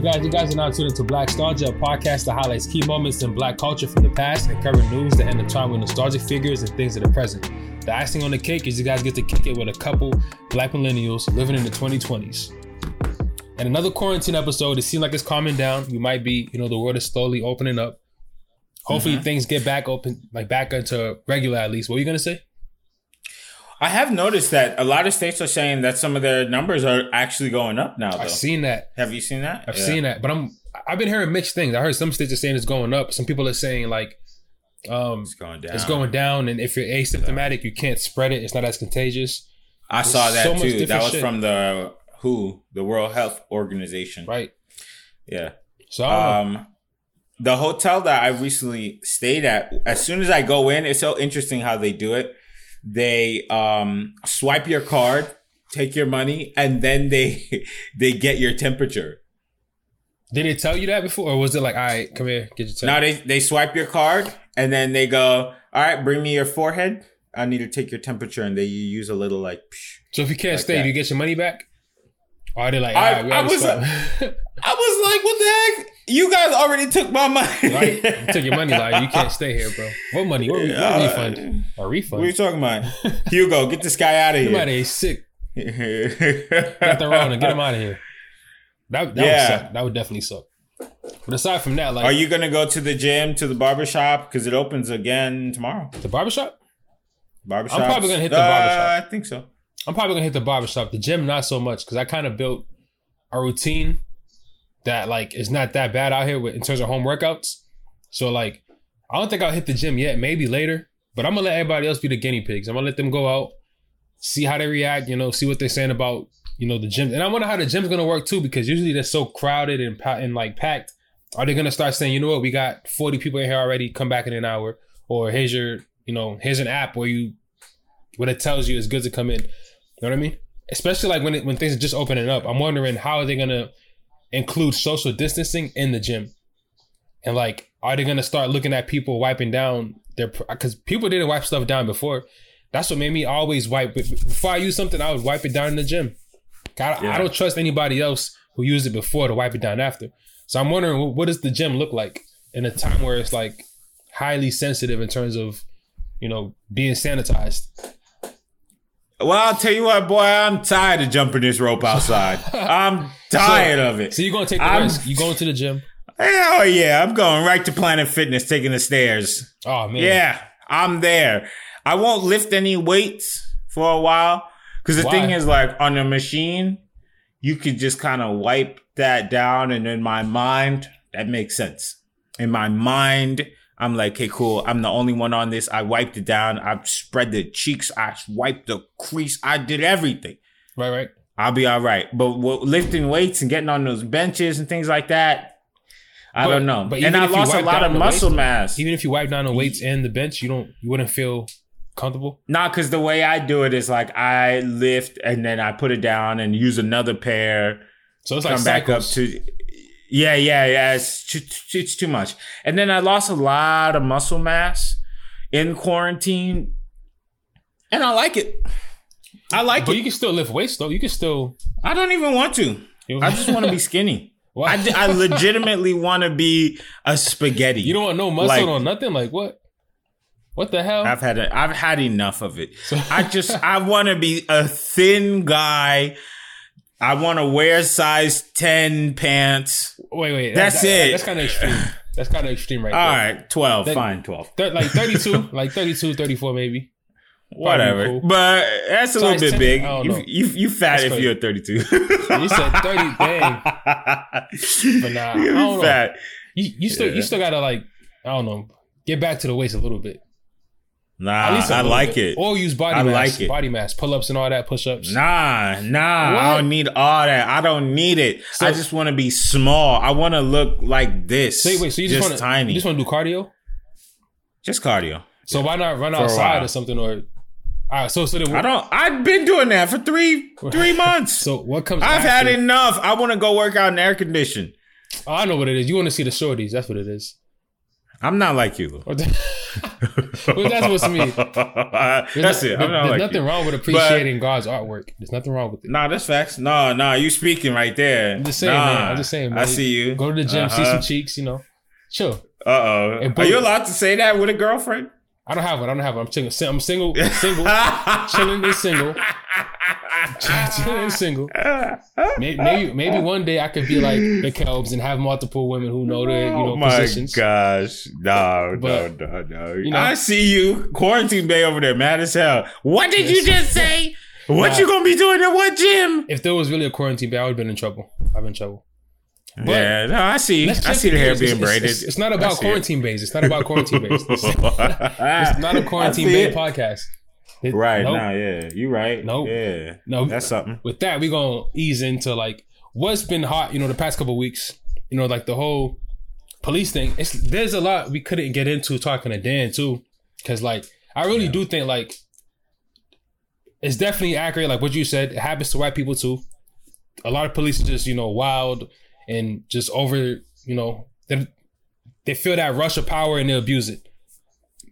Guys? You guys are now tuned into Black Nostalgia, a podcast that highlights key moments in black culture from the past and current news that intertwine with nostalgic figures and things of the present. The icing on the cake is you guys get to kick it with a couple black millennials living in the 2020s. And another quarantine episode. It seems like it's calming down. We might be, you know, the world is slowly opening up. Hopefully Mhm. things get back open, like back into regular at least. What were you gonna say? I have noticed that a lot of states are saying that some of their numbers are actually going up now. Though. I've seen that. Have you seen that? I've Yeah. seen that, but I'm I've been hearing mixed things. I heard some states are saying it's going up. Some people are saying like um It's going down. it's going down, and if you're asymptomatic, you can't spread it. It's not as contagious. I saw that so too. That was shit. from the WHO, the World Health Organization. Right. Yeah. So I don't know. Um, the hotel that I recently stayed at, as soon as I go in, it's so interesting how they do it. They um swipe your card, take your money, and then they they get your temperature. did they tell you that before, or was it like, all right, come here, get your time? Now they they swipe your card, and then they go, "All right, bring me your forehead. I need to take your temperature," and they use a little like. Psh. so if you can't like stay, that. do you get your money back? Or are they like, I- right, I was. I was like, "What the heck? You guys already took my money." right? You took your money, like you can't stay here, bro. What money? What, what Uh, refund? A refund? What are you talking about? Hugo, get this guy out of Get him out of here. here, he's sick. Got the Rona, get him out of here. That that Yeah. would suck. That would definitely suck. But aside from that, like Are you gonna go to the gym, to the barbershop? Because it opens again tomorrow. the barbershop, Barbershop. I'm probably gonna hit the barbershop. I think so. I'm probably gonna hit the barbershop. The gym, not so much, because I kind of built a routine that like is not that bad out here with, in terms of home workouts. So like, I don't think I'll hit the gym yet. Maybe later, but I'm gonna let everybody else be the guinea pigs. I'm gonna let them go out, see how they react. You know, see what they're saying about you know the gym, and I wonder how the gym's gonna work too, because usually they're so crowded and and like packed. Are they gonna start saying, you know what, we got 40 people in here already, come back in an hour, or here's your, you know, here's an app where you, what it tells you is good to come in. You know what I mean? Especially like when it, when things are just opening up. I'm wondering how are they gonna include social distancing in the gym, and like, are they gonna start looking at people wiping down their? Because people didn't wipe stuff down before. That's what made me always wipe. Before I use something, I would wipe it down in the gym. I, Yeah. I don't trust anybody else who used it before to wipe it down after. So I'm wondering what, what does the gym look like in a time where it's like highly sensitive in terms of you know being sanitized. Well, I'll tell you what, boy, I'm tired of jumping this rope outside. I'm tired So- of it. So you're gonna take the I'm- risk. You going to the gym? Hell yeah, I'm going right to Planet Fitness, taking the stairs. Oh man. Yeah, I'm there. I won't lift any weights for a while because the Why? thing is, like on the machine, you could just kind of wipe that down, and in my mind, that makes sense. In my mind, I'm like, okay, cool. I'm the only one on this. I wiped it down. I spread the cheeks. I wiped the crease. I did everything. Right. Right. I'll be all right. But lifting weights and getting on those benches and things like that, I But- don't know. but and I lost a lot of muscle weights- mass. Even if you wipe down the weights and the bench, you don't. You wouldn't feel comfortable. Not because the way I do it is like I lift and then I put it down and use another pair, So it's like come back up to. Yeah, yeah, yeah. It's too, it's too much. And then I lost a lot of muscle mass in quarantine, and I like it. I like But it. you can still lift weights though. You can still. I don't even want to. I just want to be skinny. I, I legitimately want to be a spaghetti. You don't want no muscle Like- or nothing. Like what? What the hell? I've had a, I've had enough of it. I just I want to be a thin guy. I want to wear size ten pants. wait, wait. That's that- it. That's kind of extreme. That's kind of extreme right All there. right, twelve, That- fine, twelve. Thir- like 32, like 32, 34 maybe. Whatever, cool. but that's a Size little bit 10? big. You, you, you fat That's if crazy. you're 32. You said 30, dang. but nah, I you don't know. fat. You, you still Yeah. you still gotta like I don't know get back to the waist a little bit. Nah, At least a I little like bit. it. Or use body I mass, like it. body mass, pull ups and all that, push ups. Nah, nah, What? I don't need all that. I don't need it. So- I just want to be small. I want to look like this. So wait, so you just, want to tiny, You just want to do cardio? just cardio. So why not run For outside or something? Or all right, so so then I don't. I've been doing that for three three months. So what comes? I've after? had enough. I want to go work out in air condition. Oh, I know what it is. You want to see the shorties? That's what it is. I'm not like you. What that's supposed to mean? That's There's it. I'm not There's like nothing you. wrong with appreciating God's artwork. There's nothing wrong with it. Nah, that's facts. No, nah, you speaking right there. I'm just saying, nah, man. I'm just saying, man. I see you. Go to the gym, see Uh-huh. some cheeks. You know, chill. Uh oh. Are you allowed to say that with a girlfriend? I don't have one. I don't have one. I'm single. I'm single. Single. chilling and single. chilling and single. Maybe, maybe maybe one day I could be like the Kelbs and have multiple women who know their you know oh my positions. gosh. No, But, no, no, no. you know- I see you. Quarantine Bay over there, mad as hell. What did you just say? What Nah. you gonna be doing at what gym? If there was really a quarantine, bay, I would have been in trouble. I've been in trouble. But yeah, no, I see. I see the hair being It's- braided. It's, it's not about quarantine base. It's not about quarantine base. It's, it's not a quarantine I see bay it. podcast. It- Right, nope. nah, yeah. You right. Nope. Yeah. No, That's something. with that, we're gonna ease into like what's been hot, you know, the past couple weeks. You know, like the whole police thing. It's there's a lot we couldn't get into talking to Dan too, because like I really do think like it's definitely accurate. Like what you said, it happens to white people too. A lot of police are just you know wild and just over. You know, they they feel that rush of power and they abuse it.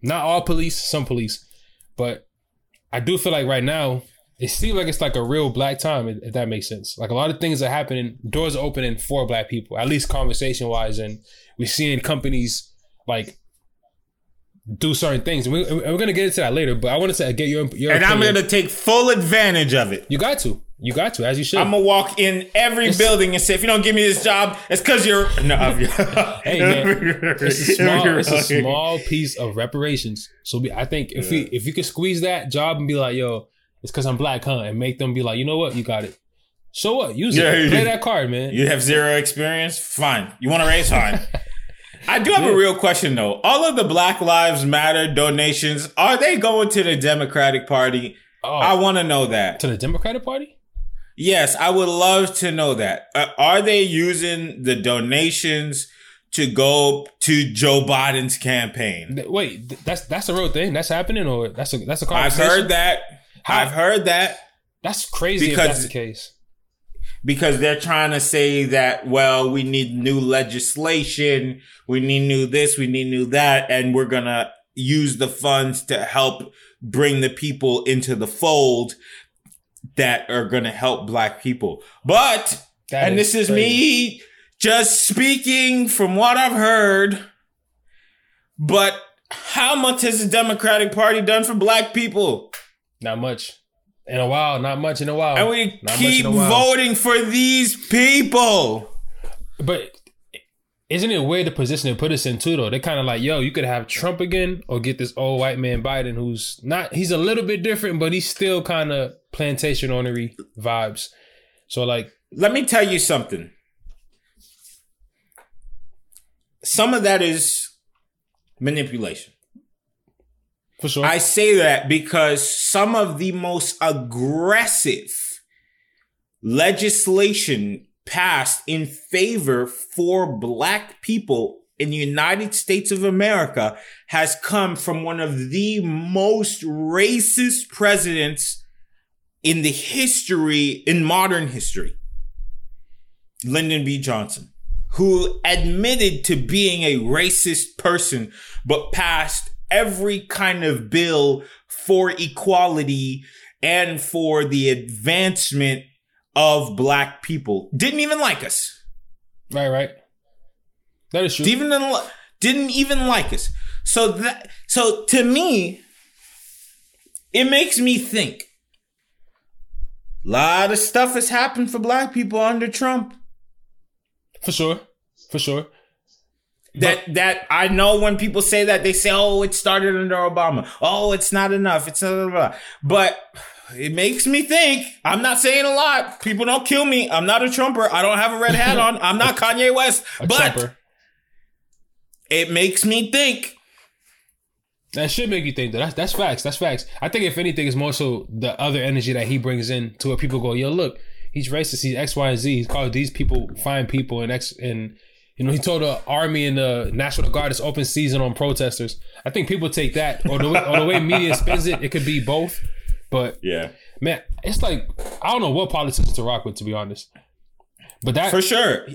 Not all police, some police, but I do feel like right now it seems like it's like a real black time, if that makes sense. Like a lot of things are happening, doors are opening for black people, at least conversation wise, and we're seeing companies like do certain things. And, we, we're gonna get into that later, but I want to say uh, get your your And I'm gonna take full advantage of it. You got to, you got to, as you should. I'm gonna walk in every building and say, if you don't give me this job, it's because you're no. Hey, man, it's a small, it's a small piece of reparations. So we, I think if we if you could squeeze that job and be like, yo, it's because I'm black, huh? And make them be like, you know what, you got it. So what? Use Yeah, it. Play that card, man. You have zero experience? Fine. You want to raise? Fine. I do have a real question though. All of the Black Lives Matter donations, are they going to the Democratic Party? Oh, I want to know that. to the Democratic Party? Yes, I would love to know that. Uh, are they using the donations to go to Joe Biden's campaign? Wait, th- that's that's a real thing. That's happening, or that's a that's a I've heard that. How- I've heard that. That's crazy Because- if that's the case. Because they're trying to say that well we need new legislation we need new this we need new that and we're gonna use the funds to help bring the people into the fold that are gonna help black people. But That and this is crazy. me just speaking from what i've heard but how much has the democratic party done for black people? Not much in a while. Not much in a while. and we Not keep in a while. voting for these people But isn't it weird the position they put us in too? Though They're kind of like, yo, you could have Trump again, or get this old white man Biden, who's not. He's a little bit different, but he's still kind of plantation ornery vibes. So like, let me tell you something. Some of that is manipulation. For sure. I say that because some of the most aggressive legislation passed in favor for black people in the United States of America has come from one of the most racist presidents in the history, in modern history. Lyndon B. Johnson, who admitted to being a racist person, but passed every kind of bill for equality and for the advancement of black people. Didn't even like us. right, right. That is true. Didn't even, didn't even like us. So that, so to me, it makes me think. A lot of stuff has happened for black people under Trump. For sure. For sure. That But- that I know when people say that they say, "Oh, it started under Obama." Oh, it's not enough. It's blah, blah, blah. but it makes me think. I'm not saying a lot. People don't kill me. I'm not a Trumper. I don't have a red hat on. I'm not Kanye West. but Trumper. it makes me think. That should make you think that. That's that's facts. That's facts. I think if anything, it's more so the other energy that he brings in to where people go, yo, look, he's racist. He's X, Y, and Z. He's called these people fine people and X and you know he told the army and the National Guard it's open season on protesters. I think people take that or the way, or the way media spins it. It could be both, but Yeah, man, it's like I don't know what politicians to rock with to be honest. But that for sure.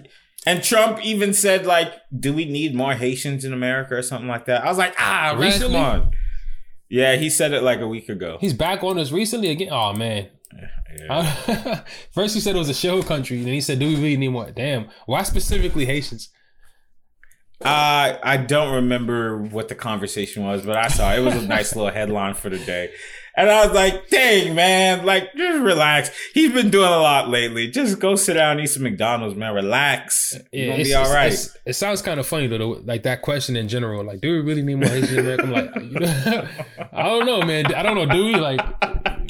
And Trump even said, like, do we need more Haitians in America or something like that? I was like, ah, Recently? come on. Yeah, he said it like a week ago. he's back on us recently again. Oh man. First he said it was a shell country, then he said, "Do we really need more?" Damn, why specifically Haitians? Uh, I don't remember what the conversation was, but I saw it was a nice little headline for the day. And I was like, dang, man, like, just relax. He's been doing a lot lately. Just go sit down and eat some McDonald's, man. Relax. You're gonna be all it's- it's- it sounds kind of funny though, like that question in general. Like, do we really need more Haitians in America? I'm like, you know, I don't know, man. I don't know. Do we? Like,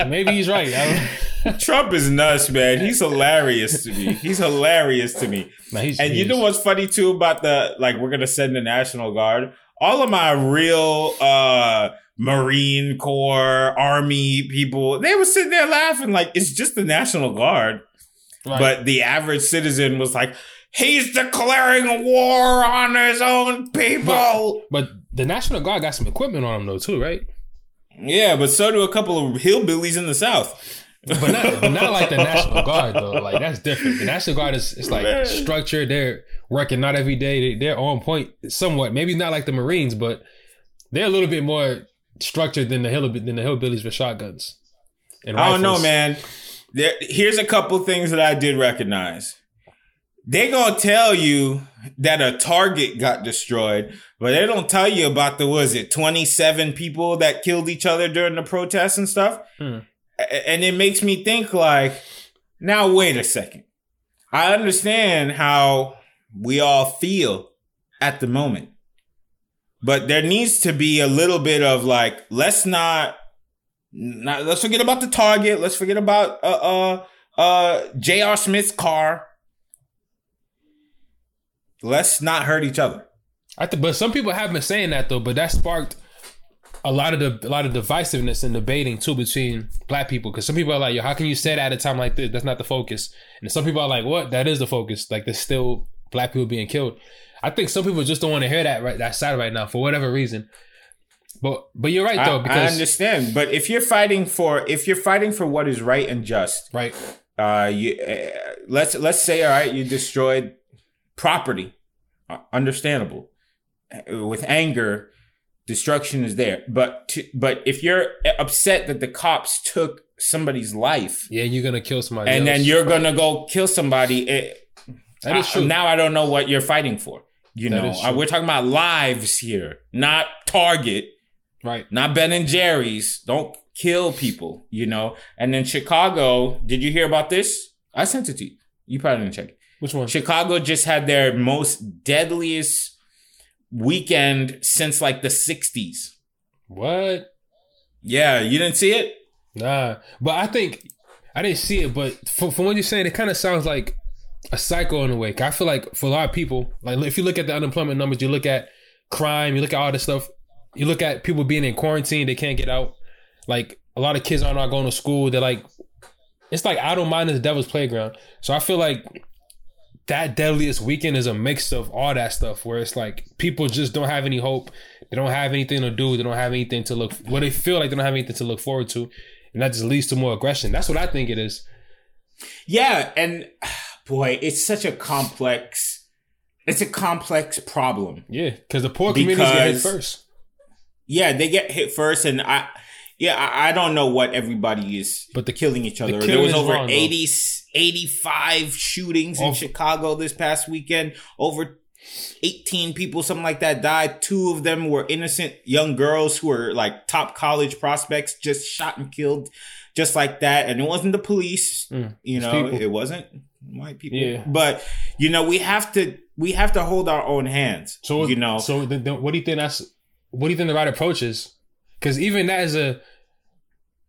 maybe he's right. I don't, Trump is nuts, man. He's hilarious to me. He's hilarious to me. Nah, And you know what's funny too about the like we're gonna send the National Guard. All of my real uh Marine Corps, Army people, they were sitting there laughing like it's just the National Guard. Right. But the average citizen was like, he's declaring war on his own people. But the National Guard got some equipment on them though too, right? yeah, but so do a couple of hillbillies in the South. But not, but not like the National Guard though. Like that's different. The National Guard is it's like Man. structured. They're working not every day. They, they're on point somewhat. Maybe not like the Marines, but they're a little bit more structured than the hill than the hillbillies with shotguns. And I don't know, man. There, here's a couple things that I did recognize. They gonna tell you that a target got destroyed, but they don't tell you about the was it 27 people that killed each other during the protests and stuff. Hmm. And it makes me think like, now wait a second. I understand how we all feel at the moment. But there needs to be a little bit of like, let's not not, let's forget about the target. Let's forget about uh uh uh J.R. Smith's car. Let's not hurt each other. I th- but some people have been saying that though, but that sparked a lot of the a lot of divisiveness and debating too between black people because some people are like, "Yo, how can you say that at a time like this? That's not the focus." And some people are like, "What? That is the focus. Like, there's still black people being killed." I think some people just don't want to hear that right that side right now for whatever reason. But but you're right I, though I because understand, but if you're fighting for if you're fighting for what is right and just, right uh, you uh, let's let's say all right, you destroyed property, uh, understandable. Uh, With anger, destruction is there, but to, but if you're upset that the cops took somebody's life, yeah you're gonna kill somebody and then you're gonna go kill somebody. It, That is I- true. now I don't know what you're fighting for. You That know, Uh, we're talking about lives here, not Target, right not Ben and Jerry's. Don't kill people. You know. And then Chicago. Did you hear about this? I sent it to you. You probably didn't check. it. which one Chicago just had their most deadliest weekend since like the '60s. what Yeah, you didn't see it. Nah, but I think I didn't see it. But from, from what you're saying, it kind of sounds like a cycle in a way. I feel like for a lot of people, like if you look at the unemployment numbers, you look at crime, you look at all this stuff, you look at people being in quarantine, they can't get out. Like a lot of kids are not going to school. They're like, it's like I don't mind the devil's playground. So I feel like that deadliest weekend is a mix of all that stuff where it's like people just don't have any hope. They don't have anything to do. They don't have anything to look. Well, they feel like they don't have anything to look forward to, and that just leads to more aggression. That's what I think it is. Yeah, and boy, it's such a complex. It's a complex problem. Yeah, because the poor communities get hit first. Yeah, they get hit first, and I, yeah, I, I don't know what everybody is, But the- killing each other. There killing was over wrong, 80, 85 shootings in Chicago this past weekend. Over eighteen people, something like that, died. Two of them were innocent young girls who were like top college prospects, just shot and killed, just like that. And it wasn't the police, Mm, you know, it wasn't white people. Yeah. But you know, we have to we have to hold our own hands. So you know, So the, the, what do you think that's? What do you think the right approach is? Because even that is a.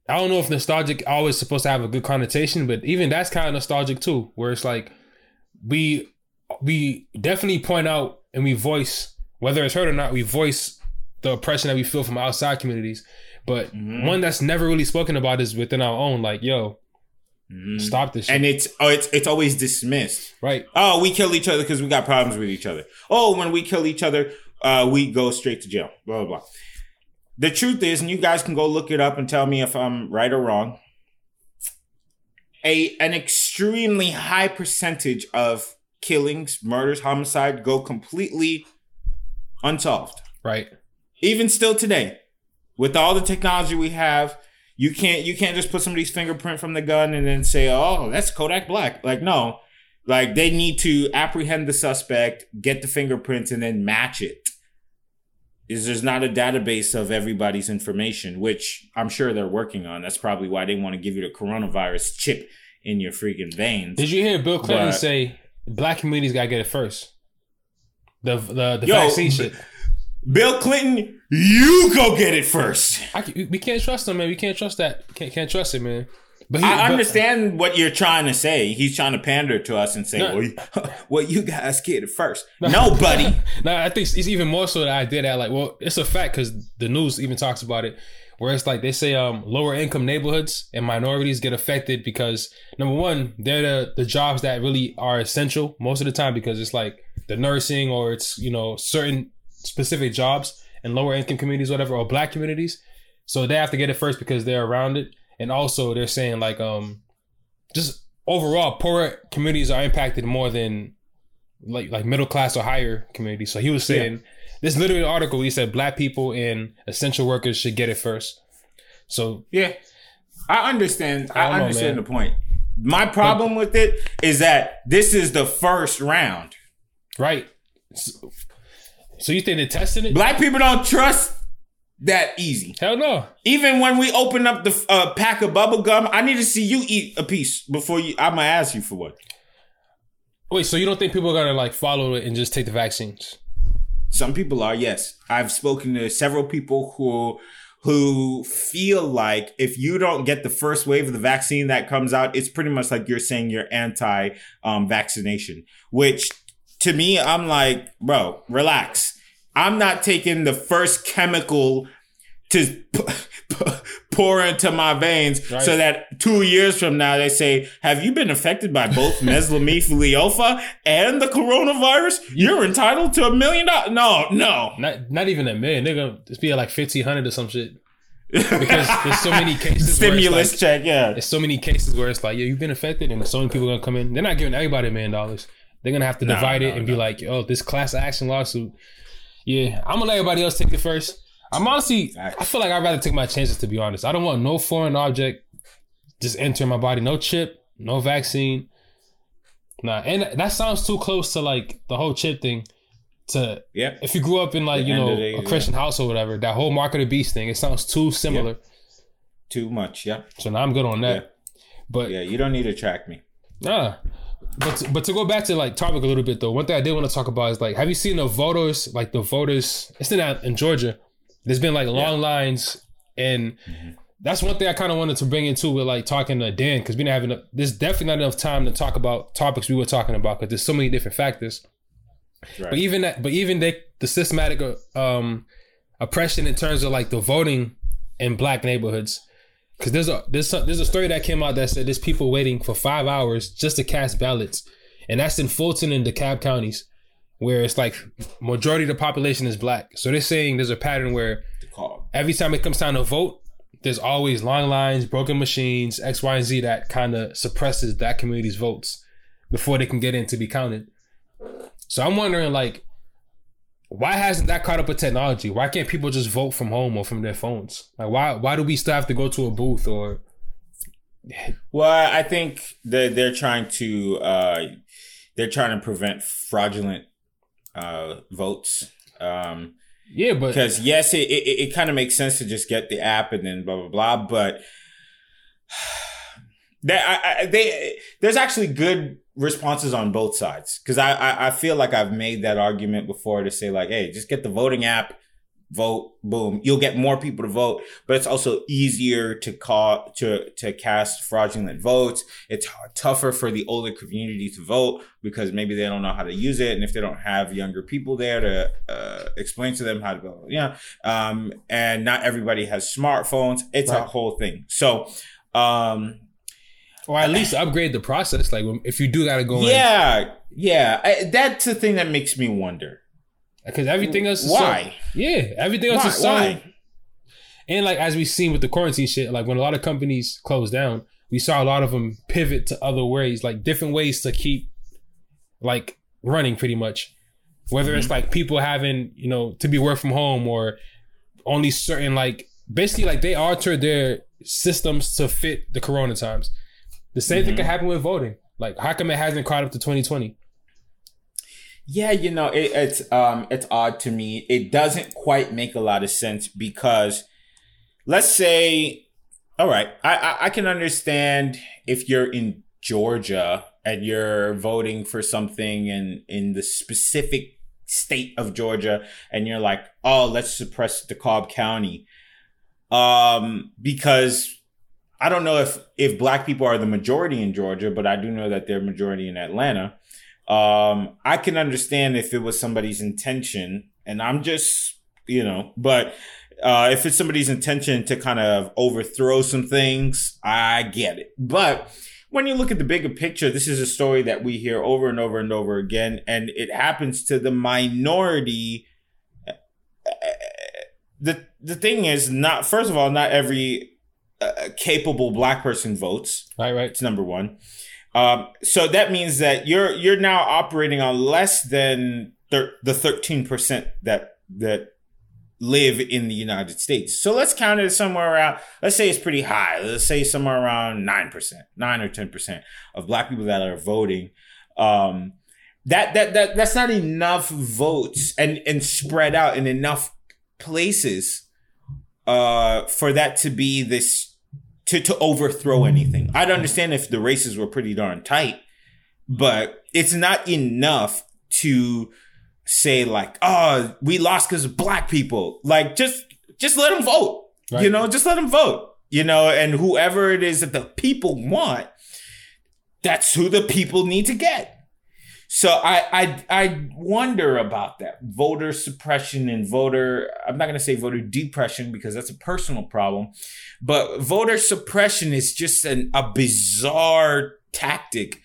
I don't know if nostalgic always supposed to have a good connotation, but even that's kind of nostalgic too, where it's like we we definitely point out and we voice whether it's heard or not, we voice the oppression that we feel from outside communities. But Mhm. one that's never really spoken about is within our own. Like, yo, Mhm. stop this shit. and it's oh, it's it's always dismissed. right? Oh, we kill each other because we got problems with each other. Oh, when we kill each other, uh, we go straight to jail. Blah blah blah. The truth is, and you guys can go look it up and tell me if I'm right or wrong. A an extremely high percentage of killings, murders, homicide go completely unsolved. Right. Even still today, with all the technology we have, you can't you can't just put somebody's fingerprint from the gun and then say, "Oh, that's Kodak Black." Like, no, like they need to apprehend the suspect, get the fingerprints, and then match it. Is there's not a database of everybody's information, which I'm sure they're working on. That's probably why they want to give you the coronavirus chip in your freaking veins. Did you hear Bill Clinton But- say black communities gotta get it first? The the the Yo, vaccine shit. Bill Clinton, you go get it first. I, can- we can't trust him, man. We can't trust that. Can't can't trust it, man. But he, I but- understand what you're trying to say. He's trying to pander to us and say, No. well, you, well, you guys get it first. No, buddy. No, I think it's even more so the idea that like, well, it's a fact because the news even talks about it, where it's like they say um lower income neighborhoods and minorities get affected because number one, they're the the jobs that really are essential most of the time because it's like the nursing or it's you know certain specific jobs in lower income communities, whatever, or black communities. So they have to get it first because they're around it, and also they're saying like um just overall poorer communities are impacted more than like like middle class or higher communities. So he was saying this literally article. He said black people and essential workers should get it first. So Yeah, I understand. I I, don't know, understand the point. My problem with it is that this is the first round. right. So, so you think they're testing it? Black people don't trust that easy. Hell no. Even when we open up the uh, pack of bubble gum, I need to see you eat a piece before you. I'm gonna ask you for one. Wait, so you don't think people are gonna like follow it and just take the vaccines? Some people are, yes. I've spoken to several people who who feel like if you don't get the first wave of the vaccine that comes out, it's pretty much like you're saying you're anti um, vaccination. Which to me, I'm like, bro, relax. I'm not taking the first chemical to p- p- pour into my veins Right. so that two years from now they say, Have you been affected by both mesothelioma and the coronavirus? You're entitled to a million dollars. No, no. Not not even a million. They're gonna just be like fifteen hundred or some shit. Because there's so many cases. Stimulus like- check, yeah. There's so many cases where it's like, yeah, you've been affected, and so many people are gonna come in. They're not giving everybody a million dollars. They're gonna have to divide it and be like, oh, this class action lawsuit. Yeah, I'm gonna let everybody else take it first. I'm honestly, I feel like I'd rather take my chances to be honest. I don't want no foreign object just entering my body. No chip, no vaccine. Nah, and that sounds too close to like the whole chip thing. To Yep. if you grew up in like The you know a Christian house or whatever, that whole mark of the beast thing, it sounds too similar. Too much, yeah. So now I'm good on that. Yeah. But Yeah, you don't need to track me. Nah. But to, but to go back to like topic a little bit though, one thing I did want to talk about is like, have you seen the voters like the voters? It's in uh, in Georgia. There's been like long lines, and mm-hmm. that's one thing I kind of wanted to bring into with like talking to Dan because we didn't have enough. There's definitely not enough time to talk about topics we were talking about because there's so many different factors. Right. But even that, but even they, the systematic uh, um, oppression in terms of like the voting in black neighborhoods. Because there's a there's a, there's a story that came out that said there's people waiting for five hours just to cast ballots, and that's in Fulton and DeKalb counties, where it's like majority of the population is black. So they're saying there's a pattern where every time it comes time to vote, there's always long lines, broken machines, X, Y, and Z that kind of suppresses that community's votes before they can get in to be counted. So I'm wondering, like, why hasn't that caught up with technology? Why can't people just vote from home or from their phones? Like, why why do we still have to go to a booth or? Well, I think that they're trying to uh, they're trying to prevent fraudulent uh, votes. Um, Yeah, but because yes, it, it, it kind of makes sense to just get the app and then blah blah blah. But That I, I, they there's actually good responses on both sides because I, I I feel like I've made that argument before to say like, hey, just get the voting app, vote, boom, you'll get more people to vote, but it's also easier to call to to cast fraudulent votes. It's tougher for the older community to vote because maybe they don't know how to use it, and if they don't have younger people there to uh, explain to them how to vote, yeah, um, and not everybody has smartphones. It's right. a whole thing. So. Um, or at least upgrade the process. Like if you do gotta go. Yeah, in. yeah. I, that's the thing that makes me wonder. Because everything else. Is Why? So, yeah, everything else Why? is so. Why? And like as we've seen with the quarantine shit, like when a lot of companies closed down, we saw a lot of them pivot to other ways, like different ways to keep like running pretty much. Whether mm-hmm. it's like people having, you know, to be work from home or only certain like basically like they altered their systems to fit the corona times. The same mm-hmm. thing could happen with voting. Like, how come it hasn't caught up to 2020? Yeah, you know, it, it's um, it's odd to me. It doesn't quite make a lot of sense because, let's say, all right, I, I, I can understand if you're in Georgia and you're voting for something in in the specific state of Georgia, and you're like, oh, let's suppress DeKalb County, um, because I don't know if if black people are the majority in Georgia, but I do know that they're majority in Atlanta. Um, I can understand if it was somebody's intention, and I'm just you know, but uh, if it's somebody's intention to kind of overthrow some things, I get it. But when you look at the bigger picture, this is a story that we hear over and over and over again, and it happens to the minority. The the thing is not first of all, not every capable black person votes. Right, right. It's number one. Um, so that means that you're you're now operating on less than thir- the thirteen percent that that live in the United States. So let's count it somewhere around. Let's say it's pretty high. Let's say somewhere around nine percent, nine or ten percent of black people that are voting. Um, that that that that's not enough votes and and spread out in enough places uh, for that to be this to to overthrow anything. I'd understand if the races were pretty darn tight, but it's not enough to say like, "Oh, we lost because of black people." Like, just just let them vote. Right. You know, just let them vote. You know, and whoever it is that the people want, that's who the people need to get. So I, I I wonder about that voter suppression and voter. I'm not going to say voter depression because that's a personal problem, but voter suppression is just an, a bizarre tactic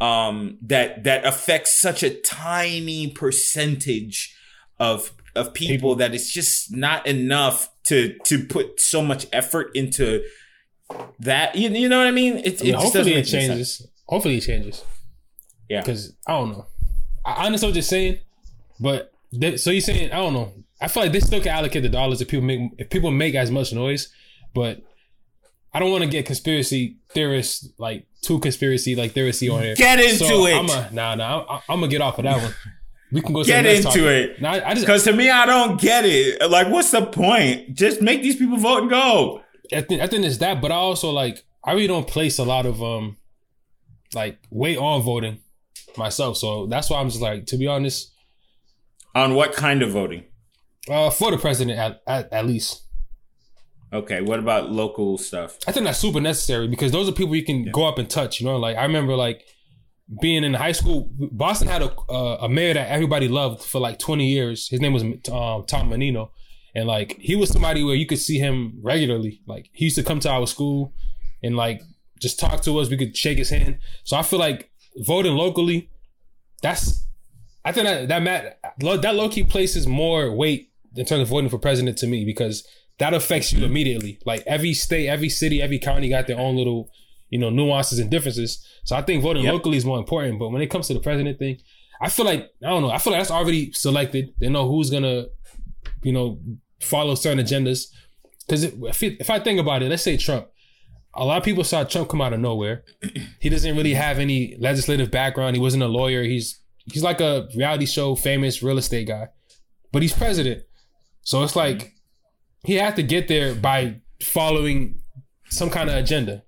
um, that that affects such a tiny percentage of of people, people that it's just not enough to to put so much effort into that. You, you know what I mean? It, I mean, it hopefully it changes. Hopefully it changes. Yeah. Because I don't know. I understand what you're saying, but they, so you're saying I don't know. I feel like they still can allocate the dollars if people make if people make as much noise, but I don't want to get conspiracy theorists like too conspiracy like theoristy on here. Get into so it. I'm a, nah, nah. I'm, I'm, gonna get off of that one. We can go get into it. Nah, I just because to me I don't get it. Like, what's the point? Just make these people vote and go. I think I think it's that, but I also like I really don't place a lot of um like weight on voting myself. So that's why I'm just like, to be honest. On what kind of voting? Uh, for the president, at, at, at least. Okay, what about local stuff? I think that's super necessary because those are people you can yeah. go up and touch. You know, like I remember like being in high school. Boston had a uh, a mayor that everybody loved for like twenty years. His name was um, Tom Menino, and like he was somebody where you could see him regularly. Like he used to come to our school and like just talk to us. We could shake his hand. So I feel like voting locally, that's I think that that Matt that low key places more weight in terms of voting for president to me because that affects you mm-hmm. immediately. Like every state, every city, every county got their own little, you know, nuances and differences. So I think voting yep. locally is more important. But when it comes to the president thing, I feel like I don't know. I feel like that's already selected. They know who's gonna, you know, follow certain agendas. Because if, if I think about it, let's say Trump, a lot of people saw Trump come out of nowhere. He doesn't really have any legislative background. He wasn't a lawyer. He's he's like a reality show famous real estate guy, but he's president. So it's like he had to get there by following some kind of agenda.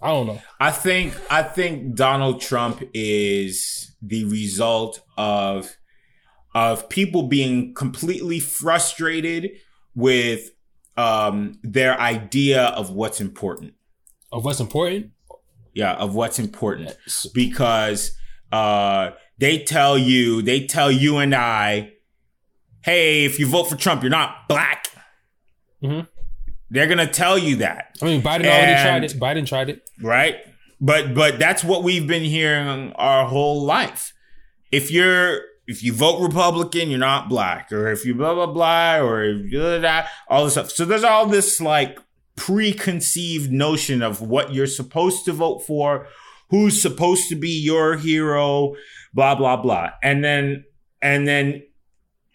I don't know. I think I think Donald Trump is the result of of people being completely frustrated with um, their idea of what's important. Of what's important? Yeah, of what's important. Because uh, they tell you, they tell you and I, hey, if you vote for Trump, you're not black. Mhm. They're gonna tell you that. I mean, Biden already tried it. Biden tried it. right? But but that's what we've been hearing our whole life. If you're if you vote Republican, you're not black, or if you blah blah blah, or if all this stuff. So there's all this like preconceived notion of what you're supposed to vote for, who's supposed to be your hero, blah blah blah, and then and then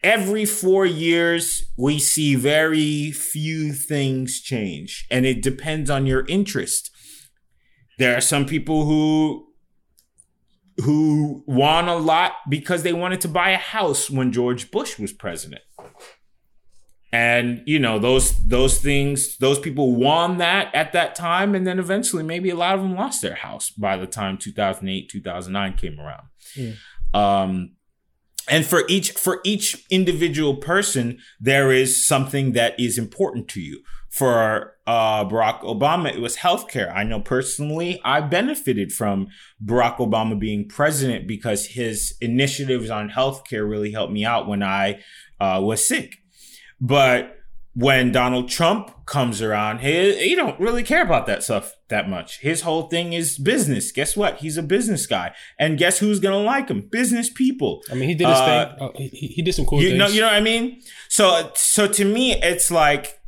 every four years we see very few things change, and it depends on your interest there are some people who who won a lot because they wanted to buy a house when George Bush was president. And you know, those those things, those people won that at that time and then eventually maybe a lot of them lost their house by the time 2008, 2009 came around. Um and for each for each individual person there is something that is important to you for uh, barack obama it was healthcare i know personally i benefited from barack obama being president because his initiatives on healthcare really helped me out when i uh, was sick but when Donald Trump comes around, he, he don't really care about that stuff that much. His whole thing is business. Guess what? He's a business guy. And guess who's gonna like him? Business people. I mean, he did his Uh, thing. Oh, he, he did some cool You things. know, you know what I mean? So so to me, it's like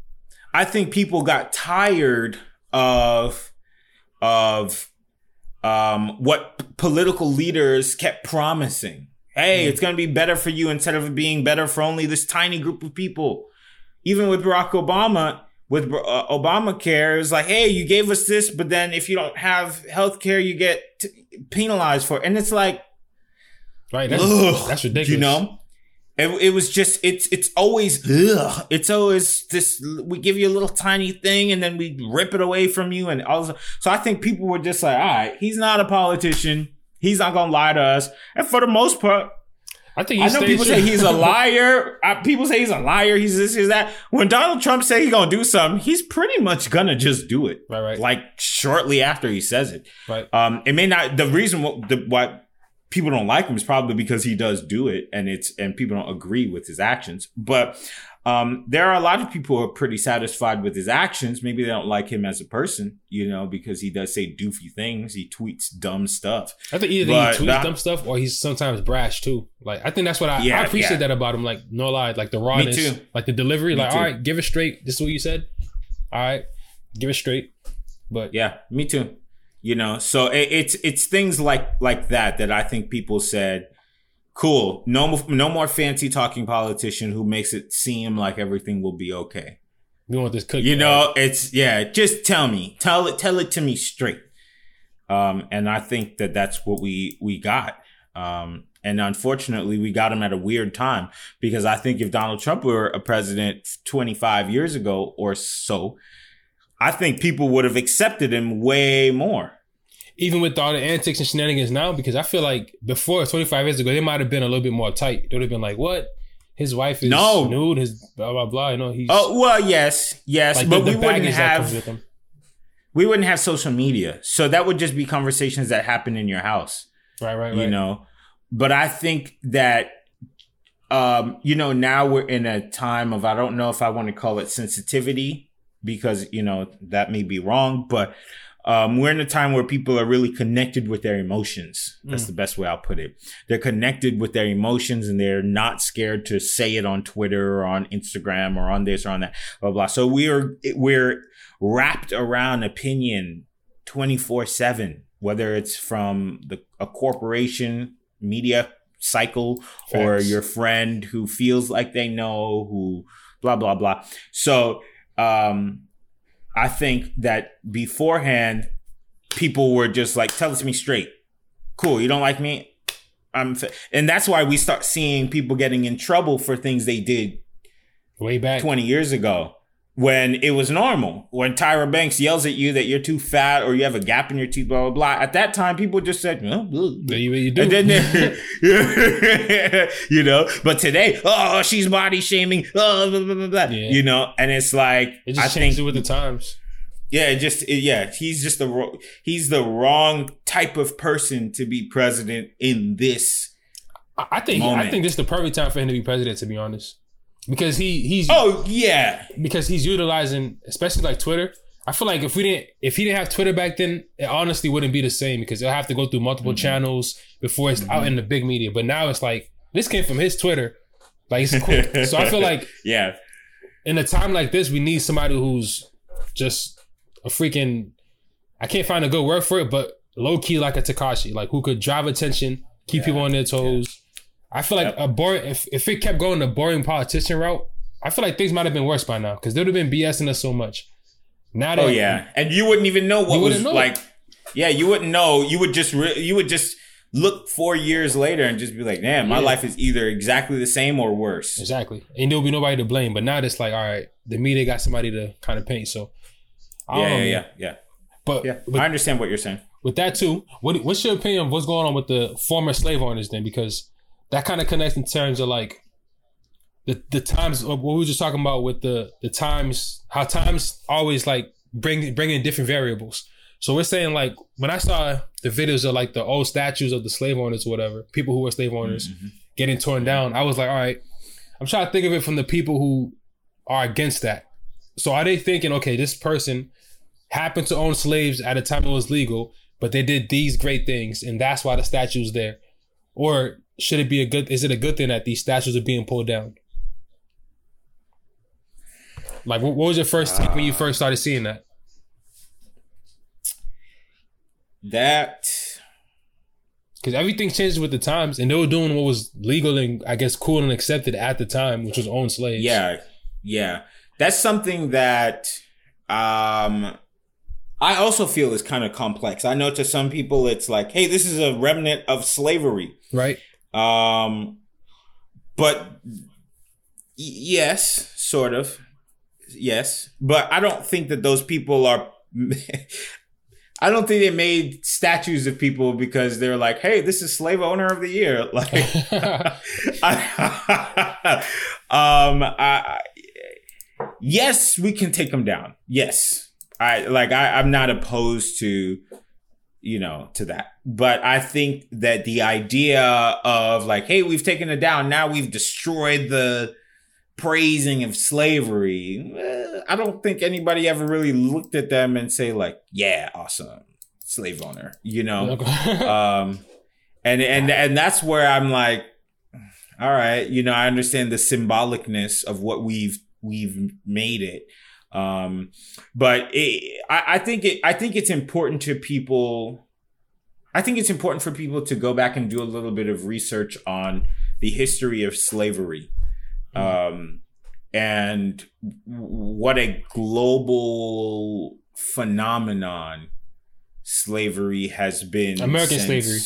I think people got tired of of um what p- political leaders kept promising. Hey, Mm. it's gonna be better for you instead of it being better for only this tiny group of people. Even with Barack Obama, with uh, Obamacare, it was like, hey, you gave us this, but then if you don't have health care, you get t- penalized for it. And it's like, right? That's, that's ridiculous. You know, it, it was just it's it's always ugh. It's always this. We give you a little tiny thing and then we rip it away from you and all. So I think people were just like, all right, he's not a politician. He's not gonna lie to us. And for the most part, I think I know people say he's a liar. Uh, people say he's a liar. He's this, he's that. When Donald Trump say he's gonna do something, he's pretty much gonna just do it. Right, right. Like shortly after he says it. right. Um, it may not. The reason what, the, why people don't like him is probably because he does do it, and it's and people don't agree with his actions. But um, there are a lot of people who are pretty satisfied with his actions. Maybe they don't like him as a person, you know, because he does say doofy things. He tweets dumb stuff. I think either But he tweets that- dumb stuff or he's sometimes brash too. Like I think that's what I, Yeah, I appreciate yeah. that about him. Like no lie, like the rawness, too. like the delivery. Me like too. all right, give it straight. This is what you said. All right, give it straight. But Yeah, me too. You know, so it, it's it's things like like that that I think people said, cool. No no more fancy talking politician who makes it seem like everything will be okay. we want this cookie. You know, it's yeah. Just tell me, tell it, tell it to me straight. Um, and I think that that's what we we got. Um, and unfortunately, we got him at a weird time because I think if Donald Trump were a president 25 years ago or so, I think people would have accepted him way more. even with all the antics and shenanigans now, because I feel like before 25 years ago, they might have been a little bit more tight. They would have been like, what? His wife is No. nude, his blah, blah, blah. You know, he's Oh well, yes, yes, like but the, we wouldn't baggage that comes have we wouldn't have social media, so that would just be conversations that happen in your house. Right, right, right. you know but i think that um you know now we're in a time of i don't know if i want to call it sensitivity because you know that may be wrong but um, we're in a time where people are really connected with their emotions. That's Mm. the best way I'll put it. They're connected with their emotions and they're not scared to say it on Twitter or on Instagram or on this or on that, blah, blah. So we're, we're wrapped around opinion 24 seven, whether it's from the, a corporation, media cycle, or your friend who feels like they know, who blah, blah, blah. So, um, I think that beforehand, people were just like, tell us me straight. Cool. You don't like me? I'm, f-. and that's why we start seeing people getting in trouble for things they did Way back. 20 years ago. When it was normal. When Tyra Banks yells at you that you're too fat or you have a gap in your teeth, blah blah blah. At that time, people just said, well, you, you do. And then, you know, but today, oh, she's body shaming, oh, blah, blah, blah, blah. Yeah. you know, and it's like it just I changes think, with the times. yeah, it just it- yeah, he's just the wro- he's the wrong type of person to be president in this. I, I think I think this is the perfect time for him to be president. To be honest, because he he's Oh yeah, because he's utilizing, especially like Twitter. I feel like if we didn't, if he didn't have Twitter back then, it honestly wouldn't be the same because it'll have to go through multiple Mm-hmm. channels before it's out in the big media. But now it's like this came from his Twitter, like it's quick. so I feel like yeah, in a time like this, we need somebody who's just a freaking. I can't find a good word for it, but low key like a Tekashi, like who could drive attention, keep people on their toes. I feel like Yep. a boring. If if it kept going the boring politician route, I feel like things might have been worse by now because they would have been BSing us so much. Now that oh yeah, and you wouldn't even know what was know. like. Yeah, you wouldn't know. You would just re- you would just look four years later and just be like, "Damn, my Yeah. life is either exactly the same or worse." exactly, and there'll be nobody to blame. But now it's like, all right, the media got somebody to kind of paint. So I Yeah, yeah, yeah, yeah, But yeah. I understand what you're saying. with that too, what what's your opinion of what's going on with the former slave owners then? Because that kind of connects in terms of like the the times what we were just talking about with the the times how times always like bring bring in different variables. So we're saying like when I saw the videos of like the old statues of the slave owners or whatever, people who were slave owners mm-hmm. getting torn down, I was like, all right, I'm trying to think of it from the people who are against that. So are they thinking, okay, this person happened to own slaves at a time it was legal, but they did these great things, and that's why the statue's there? Or should it be a good? Is it a good thing that these statues are being pulled down? Like, what, was your first take when you first started seeing that? That Because everything changes with the times, and they were doing what was legal and I guess cool and accepted at the time, which was own slaves. Yeah, yeah. That's something that um I also feel is kind of complex. I know to some people it's like, hey, this is a remnant of slavery. right. Um but yes, sort of. Yes. But I don't think that those people are I don't think they made statues of people because they're like, hey, this is slave owner of the year. Like um, I, yes, we can take them down. Yes, I like. I, I'm not opposed to, you know, to that. But I think that the idea of like, hey, we've taken it down. Now we've destroyed the praising of slavery. eh, I don't think anybody ever really looked at them and say like, yeah, awesome, slave owner. You know um and and and that's where i'm like all right you know i understand the symbolicness of what we've we've made it um but it, I, I think it i think it's important to people i think it's important for people to go back and do a little bit of research on the history of slavery um and what a global phenomenon slavery has been American slavery.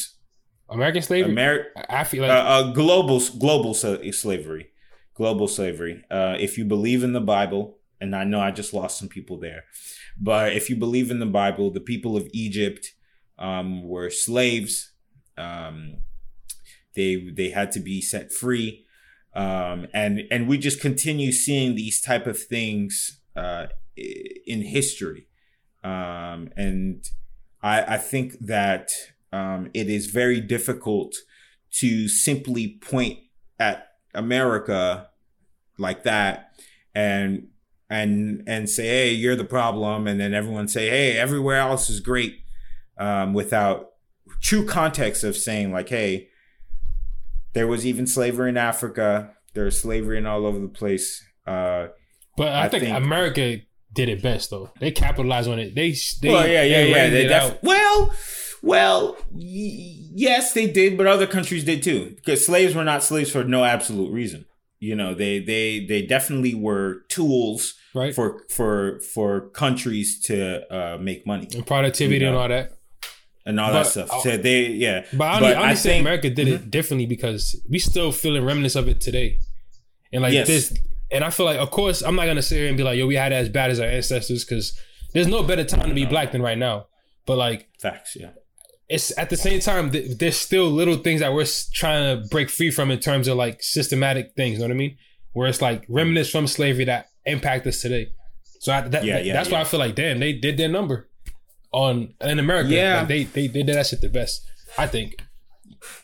American slavery. Ameri- I feel like uh, uh, global global slavery, global slavery. Uh, if you believe in the Bible, and I know I just lost some people there, but if you believe in the Bible, the people of Egypt um, were slaves. Um, they they had to be set free, um, and and we just continue seeing these type of things uh, in history, um, and I I think that um, it is very difficult to simply point at America like that and and and say, hey, you're the problem, and then everyone say, hey, everywhere else is great, um, without true context of saying like, hey, there was even slavery in Africa. There's slavery in all over the place. Uh, But I, I think, think- America did it best though. They capitalized on it. They, they well, yeah, yeah, they yeah. They def- well, well, y- yes, they did, but other countries did too. Because slaves were not slaves for no absolute reason. You know, they they they definitely were tools right for for for countries to uh, make money and productivity you and all that. and all But- that stuff. So they, yeah. But I But I I think- America did it differently because we still feeling remnants of it today. And like Yes. this, And I feel like, of course, I'm not gonna sit here and be like, yo, we had it as bad as our ancestors, because there's no better time to be black than right now. But like, Facts, yeah. it's at the same time, th- there's still little things that we're trying to break free from in terms of like systematic things. You know what I mean? Where it's like remnants from slavery that impact us today. So I, that, Yeah, yeah, that's why. I feel like, damn, they did their number on in America. Yeah. Like, they, they they did that shit the best. I think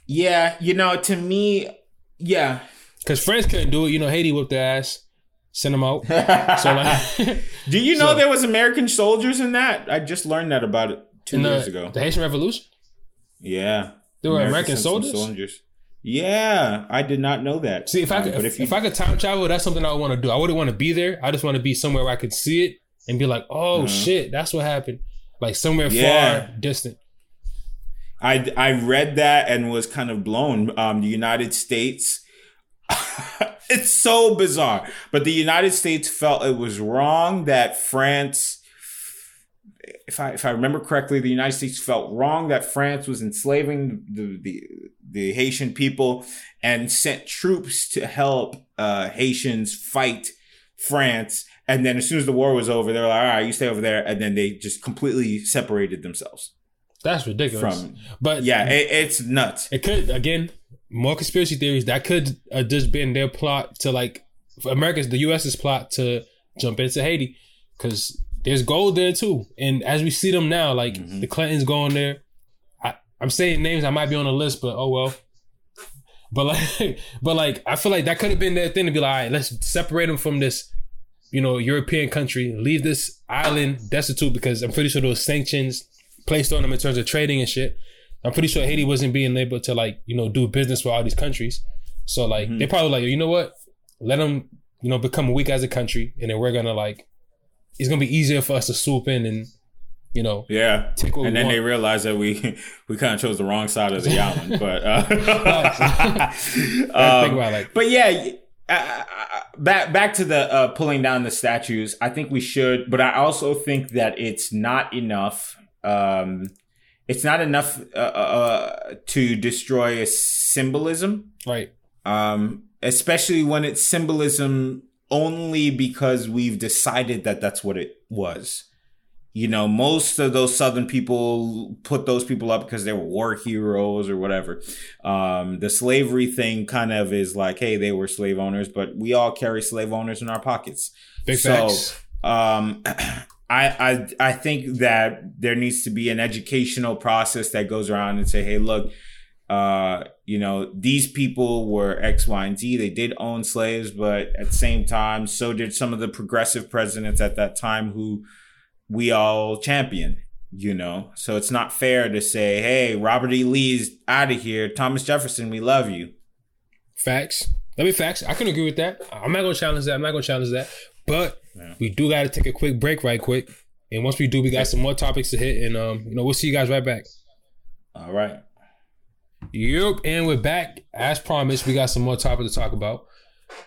Yeah, you know, to me, yeah. because France couldn't do it. You know, Haiti whooped their ass, sent them out. So like, Do you know So- there was American soldiers in that? I just learned that about it two in years the, ago. the Haitian Revolution, yeah, there were American sent some soldiers. Yeah, I did not know that. See, if I could, but if, you, if I could time travel, that's something I would want to do. I wouldn't want to be there. I just want to be somewhere where I could see it and be like, "Oh Mhm. shit, that's what happened." Like somewhere Yeah. far distant. I I read that and was kind of blown. Um, the United States. it's so bizarre, but the United States felt it was wrong that France. If I if I remember correctly, the United States felt wrong that France was enslaving the the, the Haitian people and sent troops to help uh, Haitians fight France. And then as soon as the war was over, they were like, "All right, you stay over there," and then they just completely separated themselves That's ridiculous. from but yeah, it, it's nuts. it could again more conspiracy theories that could uh, just been their plot to like for America's the U.S.'s plot to jump into Haiti because there's gold there too. And as we see them now, like Mhm. the Clintons going there. I, I'm saying names I might be on the list, but oh well. But like, but like, I feel like that could have been their thing to be like, all right, let's separate them from this, you know, European country, leave this island destitute because I'm pretty sure those sanctions placed on them in terms of trading and shit. I'm pretty sure Haiti wasn't being able to like, you know, do business with all these countries. So like, Mhm. they probably like, you know what? Let them, you know, become weak as a country, and then we're gonna like, it's gonna be easier for us to swoop in and, you know, Yeah. And then want. they realized that we we kind of chose the wrong side of the island, but uh, think um, about like, but yeah, uh, uh, back back to the uh, pulling down the statues. I think we should, but I also think that it's not enough. Um, it's not enough uh, uh, to destroy a symbolism. right, um, especially when it's symbolism only because we've decided that that's what it was. You know, most of those Southern people put those people up because they were war heroes or whatever. Um, the slavery thing kind of is like, hey, they were slave owners, but we all carry slave owners in our pockets. big So. Um, I, I I think that there needs to be an educational process that goes around and say, hey, look, uh, you know, these people were X, Y, and Z. They did own slaves, but at the same time, so did some of the progressive presidents at that time who we all champion. You know, so it's not fair to say, hey, Robert E. Lee's out of here. Thomas Jefferson, we love you. Facts. Let me facts. I can agree with that. I'm not gonna challenge that. I'm not gonna challenge that. But Yeah. we do got to take a quick break, right quick. And once we do, we got some more topics to hit, and um, you know, we'll see you guys right back. All right. Yep, and we're back. As promised, we got some more topics to talk about.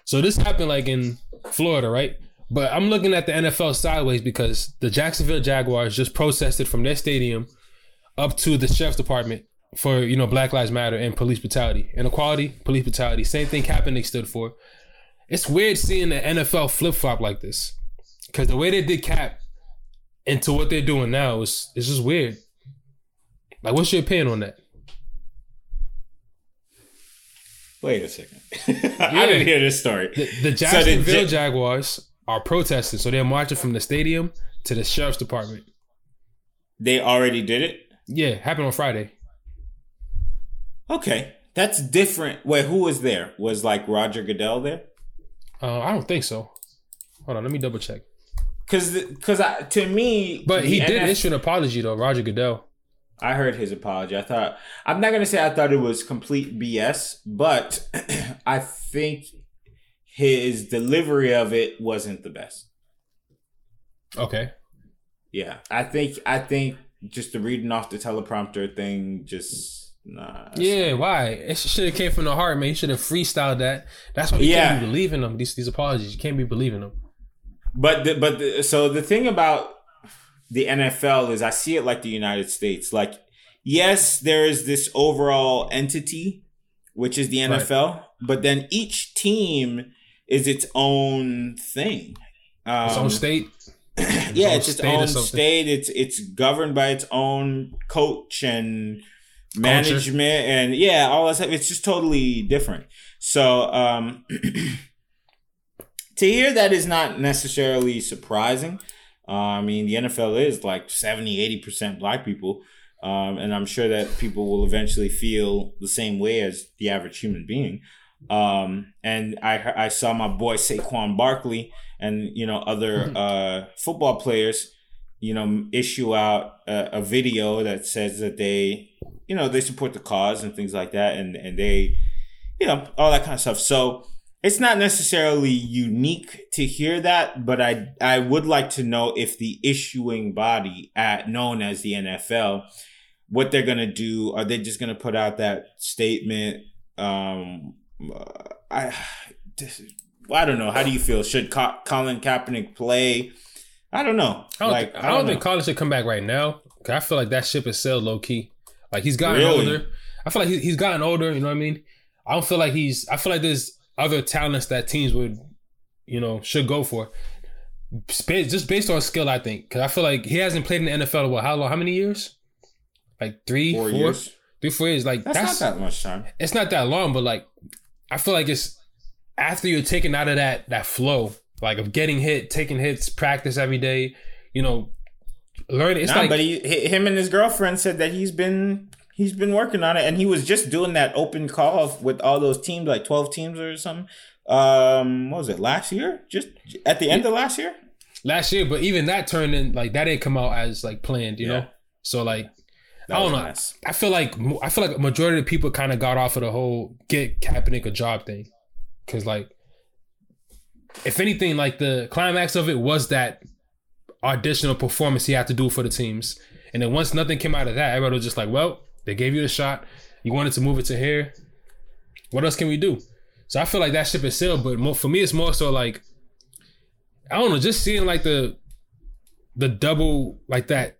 So this happened like in Florida, right? But I'm looking at the NFL sideways because the Jacksonville Jaguars just protested from their stadium up to the sheriff's department for you know Black Lives Matter and police brutality, inequality, police brutality. Same thing Kaepernick stood for. It's weird seeing the NFL flip flop like this because the way they did Cap into what they're doing now is it's just weird. Like, what's your opinion on that? Wait a second. I didn't hear this story. The, the So Jacksonville Jaguars are protesting, so they're marching from the stadium to the sheriff's department. They already did it? Yeah, happened on Friday. Okay. That's different. Wait, who was there? Was like Roger Goodell there? Uh, I don't think so. Hold on, let me double check. Cause, cause I, to me, But he did NF issue an apology though, Roger Goodell. I heard his apology. I thought I'm not gonna say I thought it was complete BS, but I think his delivery of it wasn't the best. Okay. Yeah, I think I think just the reading off the teleprompter thing just nah. Yeah, why? It should have came from the heart, man. You should have freestyled that. That's why you Yeah. can't be believing them. These these apologies, you can't be believing them. But the, but the, so the thing about the NFL is I see it like the United States. Like yes, there is this overall entity which is the Right. NFL, but then each team is its own thing. Um, its own state. yeah, it's its own state. It's it's governed by its own coach and management Culture. and yeah, all that stuff. It's just totally different. So um to hear that is not necessarily surprising. Uh, I mean, the NFL is like 70, 80% black people. Um, and I'm sure that people will eventually feel the same way as the average human being. Um, and I I saw my boy Saquon Barkley and you know other mm-hmm. uh, football players, you know, issue out a, a, video that says that they, you know, they support the cause and things like that, and and they, you know, all that kind of stuff. So it's not necessarily unique to hear that, but I I would like to know if the issuing body at known as the NFL, what they're gonna do. Are they just gonna put out that statement? Um, I, I don't know. How do you feel? Should Colin Kaepernick play? I don't know. I don't, like, I don't, I don't think Colin should come back right now. Cause I feel like that ship is sailed low key. Like he's gotten really? older. I feel like he's gotten older. You know what I mean? I don't feel like he's. I feel like there's other talents that teams would, you know, should go for. Just based on skill, I think. Because I feel like he hasn't played in the NFL in what? How long? How many years? Like three, four, four years. Three, four years. Like that's, that's not that much time. It's not that long, but like I feel like it's after you're taken out of that that flow, like of getting hit, taking hits, practice every day, you know, learning. It's nah, like, but he, him and his girlfriend said that he's been he's been working on it, and he was just doing that open call with all those teams, like twelve teams or something. Um, what was it last year? Just at the end of last year. Last year, but even that turned in like that didn't come out as like planned, you yeah. know. So like that I don't know. Nice. I feel like I feel like a majority of people kind of got off of the whole get Kaepernick a job thing, because like, if anything, like the climax of it was that auditional performance he had to do for the teams, and then once nothing came out of that, everybody was just like, well, they gave you a shot. You wanted to move it to here. What else can we do? So I feel like that ship is sailed. But more, for me, it's more so like I don't know, just seeing like the the double like that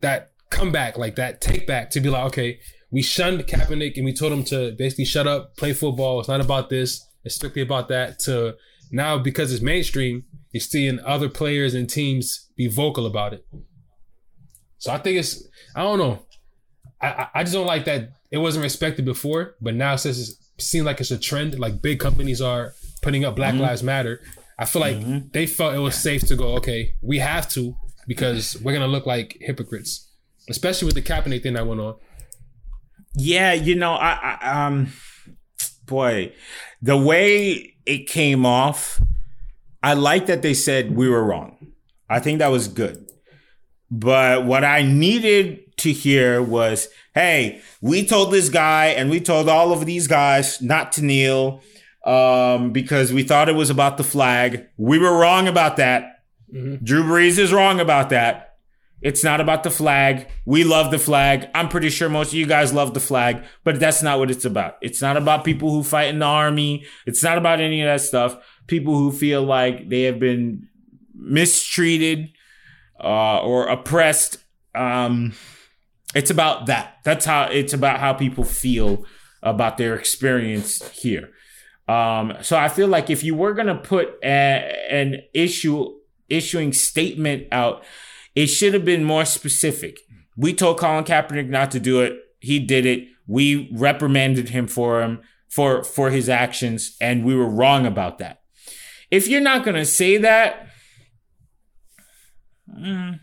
that comeback, like that take back to be like, okay, we shunned Kaepernick and we told him to basically shut up, play football. It's not about this. It's strictly about that. To now, because it's mainstream, you're seeing other players and teams be vocal about it. So I think it's, I don't know. I, I just don't like that it wasn't respected before, but now since it seems like it's a trend, like big companies are putting up Black mm-hmm. Lives Matter. I feel like mm-hmm. they felt it was safe to go, okay, we have to because we're gonna look like hypocrites especially with the Kaepernick thing that went on. Yeah, you know, I, I um, boy, the way it came off, I like that they said we were wrong. I think that was good. But what I needed to hear was, hey, we told this guy and we told all of these guys not to kneel um, because we thought it was about the flag. We were wrong about that. Mm-hmm. Drew Brees is wrong about that. It's not about the flag. We love the flag. I'm pretty sure most of you guys love the flag, but that's not what it's about. It's not about people who fight in the army. It's not about any of that stuff. People who feel like they have been mistreated uh, or oppressed. Um, it's about that. That's how it's about how people feel about their experience here. Um, so I feel like if you were gonna put a, an issue issuing statement out it should have been more specific. We told Colin Kaepernick not to do it. He did it. We reprimanded him for him for for his actions, and we were wrong about that. If you're not gonna say that, mm,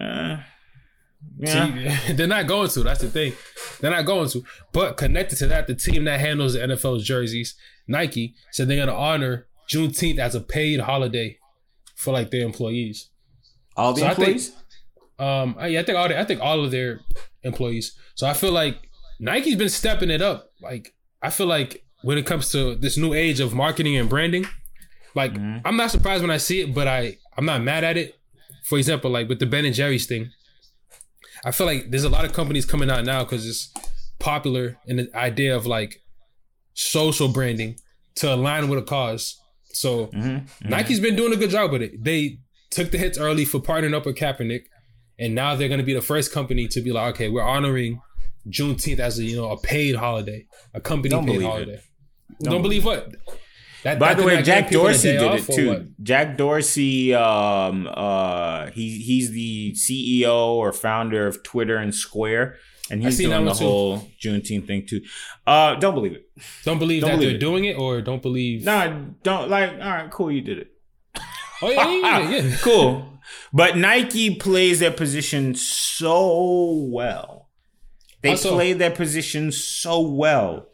uh, yeah. See, they're not going to. That's the thing. They're not going to. But connected to that, the team that handles the NFL's jerseys, Nike, said they're going to honor Juneteenth as a paid holiday for like their employees. All the so employees. I think, um, yeah, I think all the, I think all of their employees. So I feel like Nike's been stepping it up. Like I feel like when it comes to this new age of marketing and branding, like mm-hmm. I'm not surprised when I see it, but I I'm not mad at it. For example, like with the Ben and Jerry's thing, I feel like there's a lot of companies coming out now because it's popular in the idea of like social branding to align with a cause. So mm-hmm. Mm-hmm. Nike's been doing a good job with it. They took the hits early for partnering up with Kaepernick, and now they're going to be the first company to be like, okay, we're honoring Juneteenth as a you know a paid holiday, a company Don't paid holiday. Don't, Don't, believe, what? That, By that the way, Jack Dorsey did it too. Jack Dorsey, um, uh, he he's the CEO or founder of Twitter and Square, and he's doing the one too. whole Juneteenth thing too. Uh, don't believe it. Don't believe Don't that believe they're it. doing it, or don't believe. Nah, don't like. All right, cool, you did it. Oh yeah, yeah, yeah. yeah. cool. But Nike plays their position so well. They Also- play their position so well.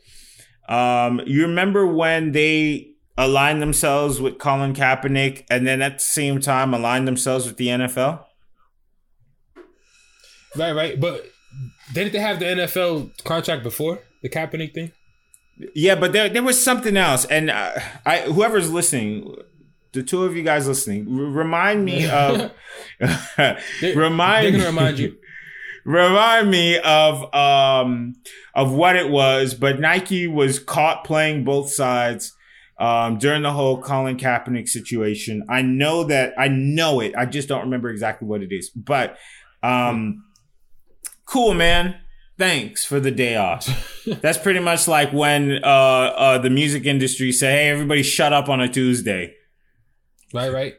Um, you remember when they aligned themselves with Colin Kaepernick and then at the same time align themselves with the NFL? Right, right. But didn't they have the NFL contract before the Kaepernick thing? Yeah, but there there was something else, and uh, I whoever's listening, the two of you guys listening, r- remind me of remind They're remind you. remind me of um of what it was. But Nike was caught playing both sides um during the whole Colin Kaepernick situation. I know that I know it. I just don't remember exactly what it is. But um cool man. Thanks for the day off. That's pretty much like when uh, uh, the music industry say, "Hey, everybody, shut up on a Tuesday." Right, right.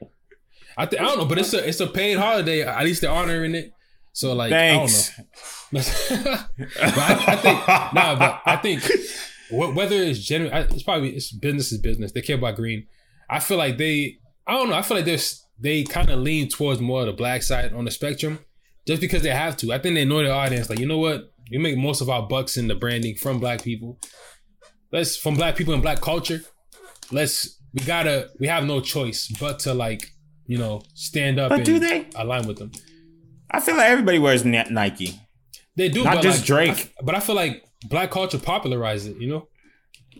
I think I don't know, but it's a it's a paid holiday. At least they're honoring it. So like, Thanks. I don't know. but I, I think nah, but I think whether it's genuine, it's probably it's business is business. They care about green. I feel like they, I don't know. I feel like there's they kind of lean towards more of the black side on the spectrum, just because they have to. I think they know their audience. Like you know what, we make most of our bucks in the branding from black people. Let's from black people and black culture. Let's we gotta we have no choice but to like you know stand up But and do they? align with them. I feel like everybody wears Nike. They do, Not just like, Drake. I- but I feel like black culture popularized it. You know,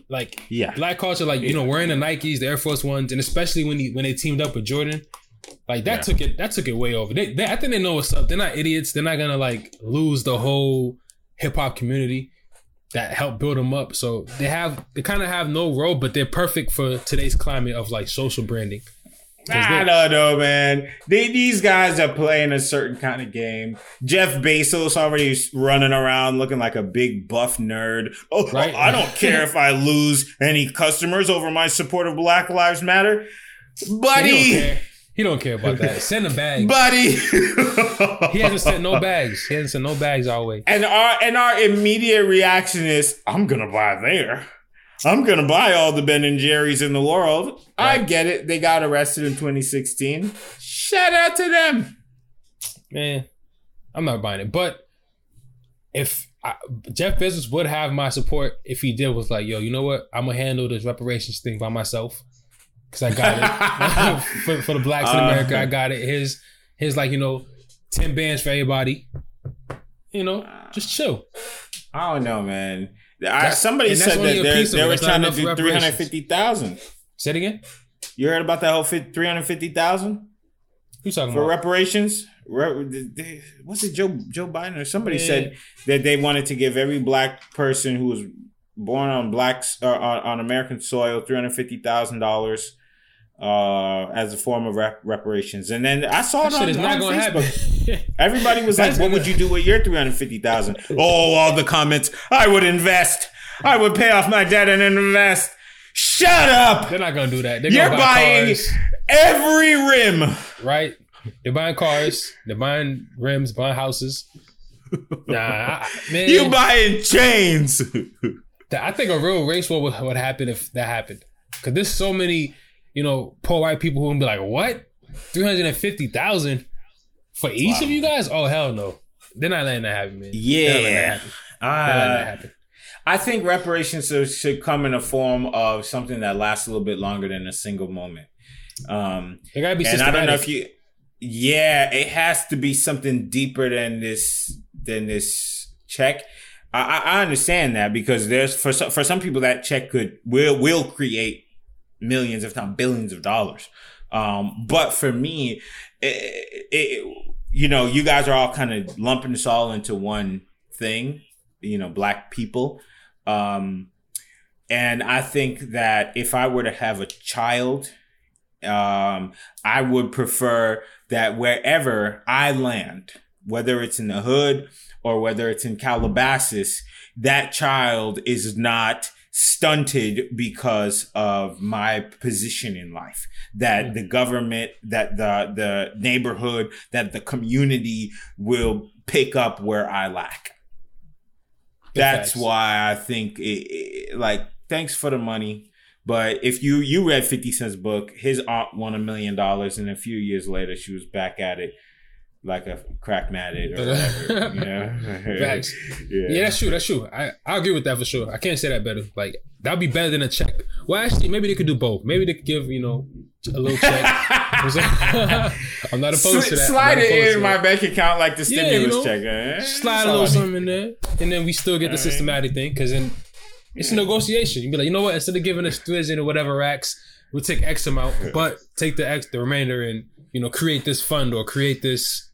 like Yeah. black culture, like you know, wearing the Nikes, the Air Force Ones, and especially when he, when they teamed up with Jordan, like that Yeah. took it that took it way over. They, they I think they know what's up. They're not idiots. They're not gonna like lose the whole hip hop community that helped build them up. So they have they kind of have no role, but they're perfect for today's climate of like social branding. I don't know, man. They, these guys are playing a certain kind of game. Jeff Bezos already running around looking like a big buff nerd. Oh, oh, Right. I don't care if I lose any customers over my support of Black Lives Matter, buddy. He don't care about that. Send a bag. Buddy. He hasn't sent no bags. He hasn't sent no bags our way. And our and our immediate reaction is, I'm gonna buy there. I'm gonna buy all the Ben and Jerry's in the world. I get it. They got arrested in 2016. Shout out to them. man, I'm not buying it. But if I, Jeff Bezos would have my support if he did was like, yo, you know what? I'm gonna handle this reparations thing by myself because I got it for, for the blacks in Uh. America. I got it. His his like you know, ten bands for everybody. You know, just chill. I don't know, man. I, somebody said that they're- piece of they were trying to do reparations. 350,000. Say it again. You heard about that whole 350,000 Who talking about for about? reparations? Re- the- the- What's it, Joe Joe Biden or somebody Yeah. said that they wanted to give every black person who was born on blacks uh, on, on American soil three hundred fifty thousand dollars uh, as a form of rep- reparations. And then I saw that it on, not on Facebook. Everybody was like, "What gonna- would you do with your three hundred fifty thousand? Oh, all the comments. I would invest. I would pay off my debt and invest. Shut up! They're not gonna do that. They're You're buy buying cars, every rim. right? They're buying cars. They're buying rims. Buying houses. Nah, I, man. You buying chains. I think a real race war would, would happen if that happened. Cause there's so many, you know, poor white people who would be like, "What? Three hundred and fifty thousand for each of you guys? Oh hell no! They're not letting that happen, man. They're not letting that yeah. Uh. I think reparations should- come in a form of something that lasts a little bit longer than a single moment. Um, They gotta be and I don't know if you, yeah, it has to be something deeper than this than this check. I, I I understand that because there's for some, for some people that check could will will create millions, if not billions, of dollars. Um, but for me, it, it, you know, you guys are all kind of lumping this all into one thing. You know, black people. Um, and I think that if I were to have a child, um, I would prefer that wherever I land, whether it's in the hood or whether it's in Calabasas, that child is not stunted because of my position in life that mm. the government that the the neighborhood that the community will pick up where i lack. That's why i think it, it- like thanks for the money but if you you read 50 cent's book his aunt won a million dollars and a few years later she was back at it like a crack matted or whatever you know? Facts. yeah. Yeah, that's true. That's true. I, I agree with that for sure. I can't say that better. Like that'd be better than a check. Well, actually, maybe they could do both. Maybe they could give you know a little check. I'm not opposed to that. Slide it in my bank account like the Yeah, stimulus you know, check. eh? Slide a little something in there, and then we still get the systematic thing because then it's a negotiation. You be like, you know what? Instead of giving us threes or whatever racks, we'll take X amount, but take the X, the remainder, and you know create this fund or create this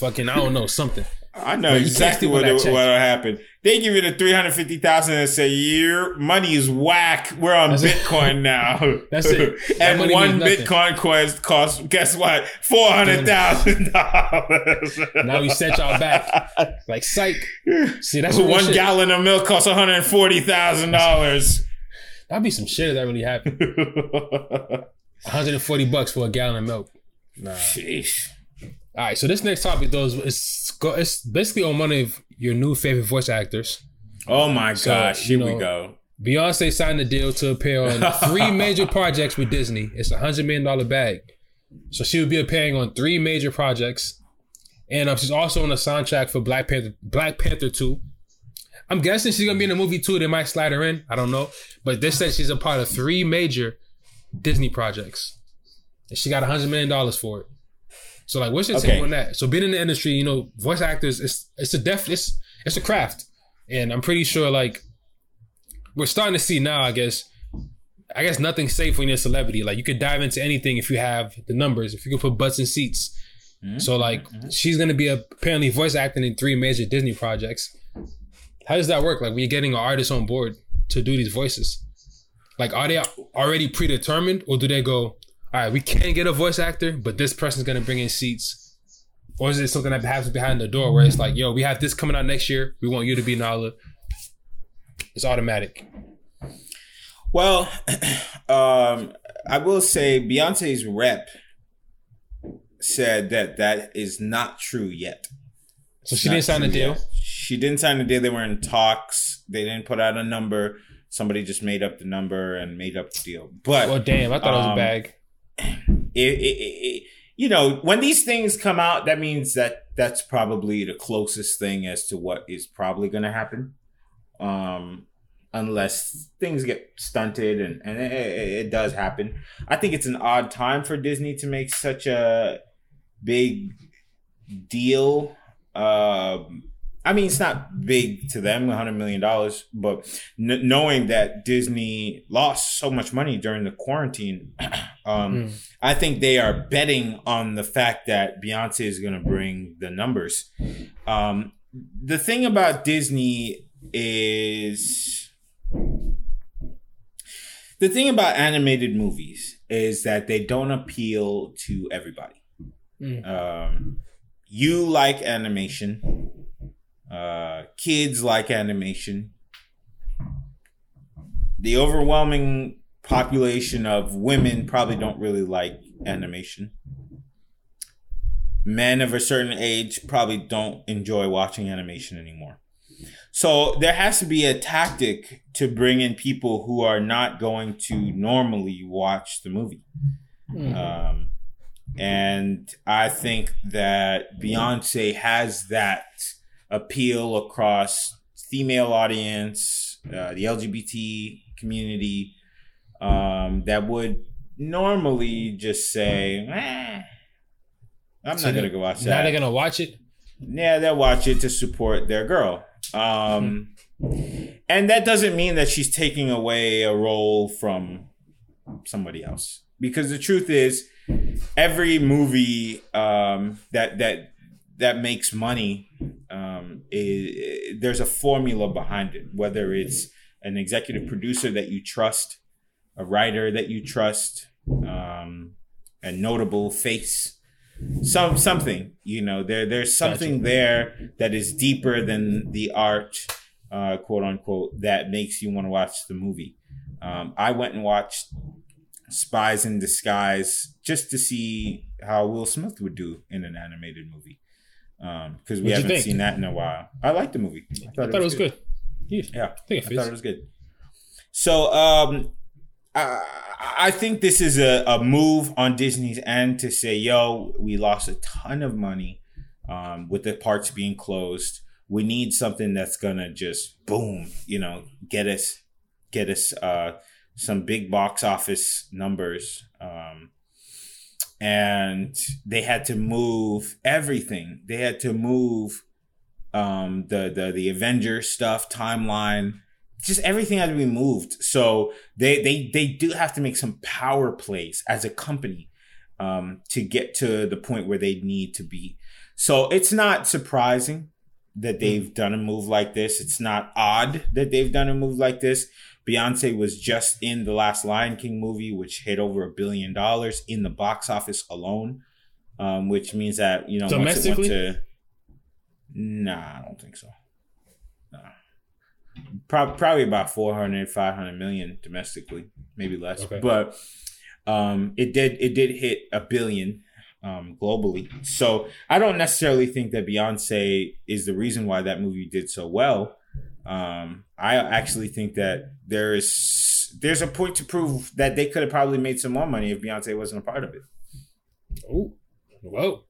fucking I don't know something. I know But exactly what that what check. will happen. They give you the three hundred fifty thousand and say your money is whack. We're on That's it. Bitcoin now. That's it. That and one. Bitcoin cost costs guess what? Four hundred thousand dollars. Now we set y'all back like psych. See, that's what one shit. gallon of milk costs one hundred forty thousand dollars. That'd be some shit if that really happened. 140 bucks for a gallon of milk. Nah. Sheesh. All right, so this next topic though is it's, it's basically on one of your new favorite voice actors. Oh my So, gosh! you Here we go. Beyonce signed a deal to appear on three major projects with Disney. It's a hundred million dollar bag, so she would be appearing on three major projects, and um, she's also on the soundtrack for Black Panther. Black Panther two. I'm guessing she's gonna be in the movie too. They might slide her in. I don't know, but this says she's a part of three major Disney projects, and she got a hundred million dollars for it. So like, what's your Okay. take on that? So being in the industry, you know, voice actors, it's it's a def it's it's a craft, and I'm pretty sure like we're starting to see now. I guess I guess nothing's safe when you're a celebrity. Like you could dive into anything if you have the numbers. If you can put butts in seats. Mm-hmm. So like mm-hmm. she's gonna be apparently voice acting in three major Disney projects. How does that work? Like when you're getting an artist on board to do these voices, like are they already predetermined, or do they go, all right, we can't get a voice actor, but this person's gonna bring in seats, or is it something that happens behind the door where it's like, yo, we have this coming out next year, we want you to be Nala. It's automatic. Well, um, I will say Beyonce's rep said that that is not true yet. So she Not didn't sign a deal. yet. She didn't sign a deal. They were in talks. They didn't put out a number. Somebody just made up the number and made up the deal. But well, damn, I thought it was a Um, bag. It, it, it, you know, when these things come out, that means that that's probably the closest thing as to what is probably going to happen. Um, unless things get stunted and, and it, it, it does happen. I think it's an odd time for Disney to make such a big deal. Um, I mean, it's not big to them, $100 million, but n- knowing that Disney lost so much money during the quarantine, um, Mm. I think they are betting on the fact that Beyonce is going to bring the numbers. Um, the thing about Disney is the thing about animated movies is that they don't appeal to everybody. Mm. Um, you like animation. Uh, kids like animation. The overwhelming population of women probably don't really like animation. Men of a certain age probably don't enjoy watching animation anymore. So there has to be a tactic to bring in people who are not going to normally watch the movie. Mm. Um, and I think that Beyonce has that appeal across female audience, uh, the LGBT community, um, that would normally just say, eh, I'm So not gonna go watch that." Now they're gonna watch it. yeah, they'll watch it to support their girl. Um, and that doesn't mean that she's taking away a role from somebody else. Because the truth is, every movie um, that that that makes money, um, is, there's a formula behind it. Whether it's an executive producer that you trust, a writer that you trust, um, a notable face, some something. You know, there there's something there that is deeper than the art uh, quote unquote, that makes you want to watch the movie. Um, I went and watched Spies in Disguise just to see how Will Smith would do in an animated movie. Because we What'd haven't think? seen that in a while. I liked the movie. I thought it was good. Yeah, Yeah, I think I thought it was good. So, um, I, I think this is a, a move on Disney's end to say, "Yo, we lost a ton of money um, with the parks being closed. We need something that's gonna just boom, you know, get us, get us uh, some big box office numbers." Um, and they had to move everything. They had to move um the the the Avengers stuff timeline just everything had to be moved. So they they they do have to make some power plays as a company um to get to the point where they need to be. So it's not surprising that they've done a move like this. It's not odd that they've done a move like this Beyonce was just in the last Lion King movie which hit over a billion dollars in the box office alone um which means that you know once it went Domestically? to Nah, I don't think so. Nah. Pro- probably about 400, 500 million domestically, maybe less. Okay. But um, it did it did hit a billion um, globally. So I don't necessarily think that Beyonce is the reason why that movie did so well. Um, I actually think that there is there's a point to prove that they could have probably made some more money if Beyonce wasn't a part of it. Ooh, whoa.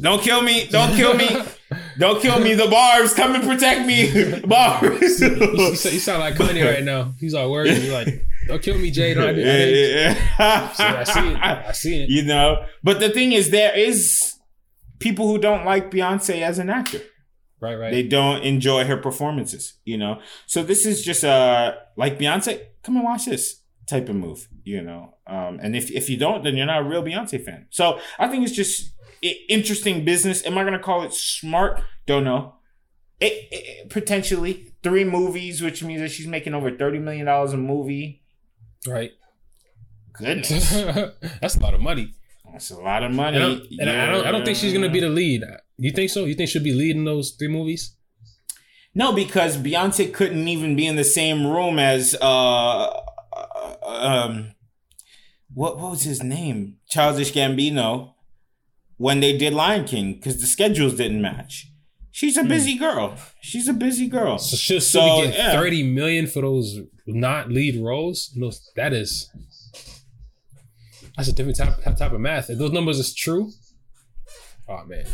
Don't kill me! Don't kill me! Don't kill me! The barbs come and protect me! Barbs! You, you, sound- like Kanye right now. He's all worried. He's like, "Don't kill me, Jay." Don't I, did- Yeah, yeah. See, I see it. I see it. You know, but the thing is, there is people who don't like Beyonce as an actor. Right, right. They don't enjoy her performances. You know, so this is just uh like Beyonce. Come and watch this type of move. You know, um, and if if you don't, then you're not a real Beyonce fan. So I think it's just interesting business. Am I gonna call it smart? Don't know. It, it- potentially three movies, which means that she's making over thirty million dollars a movie. right. Goodness, That's a lot of money. that's a lot of money. And, and I don't. I don't think she's gonna be the lead. You think so? You think she'll be leading those three movies? No, because Beyonce couldn't even be in the same room as uh, uh, um, what what was his name? Childish Gambino when they did Lion King because the schedules didn't match. She's a busy girl. She's a busy girl. So she'll still So, be getting yeah. thirty million for those not lead roles. No, that is that's a different type type of math. If those numbers is true, oh man,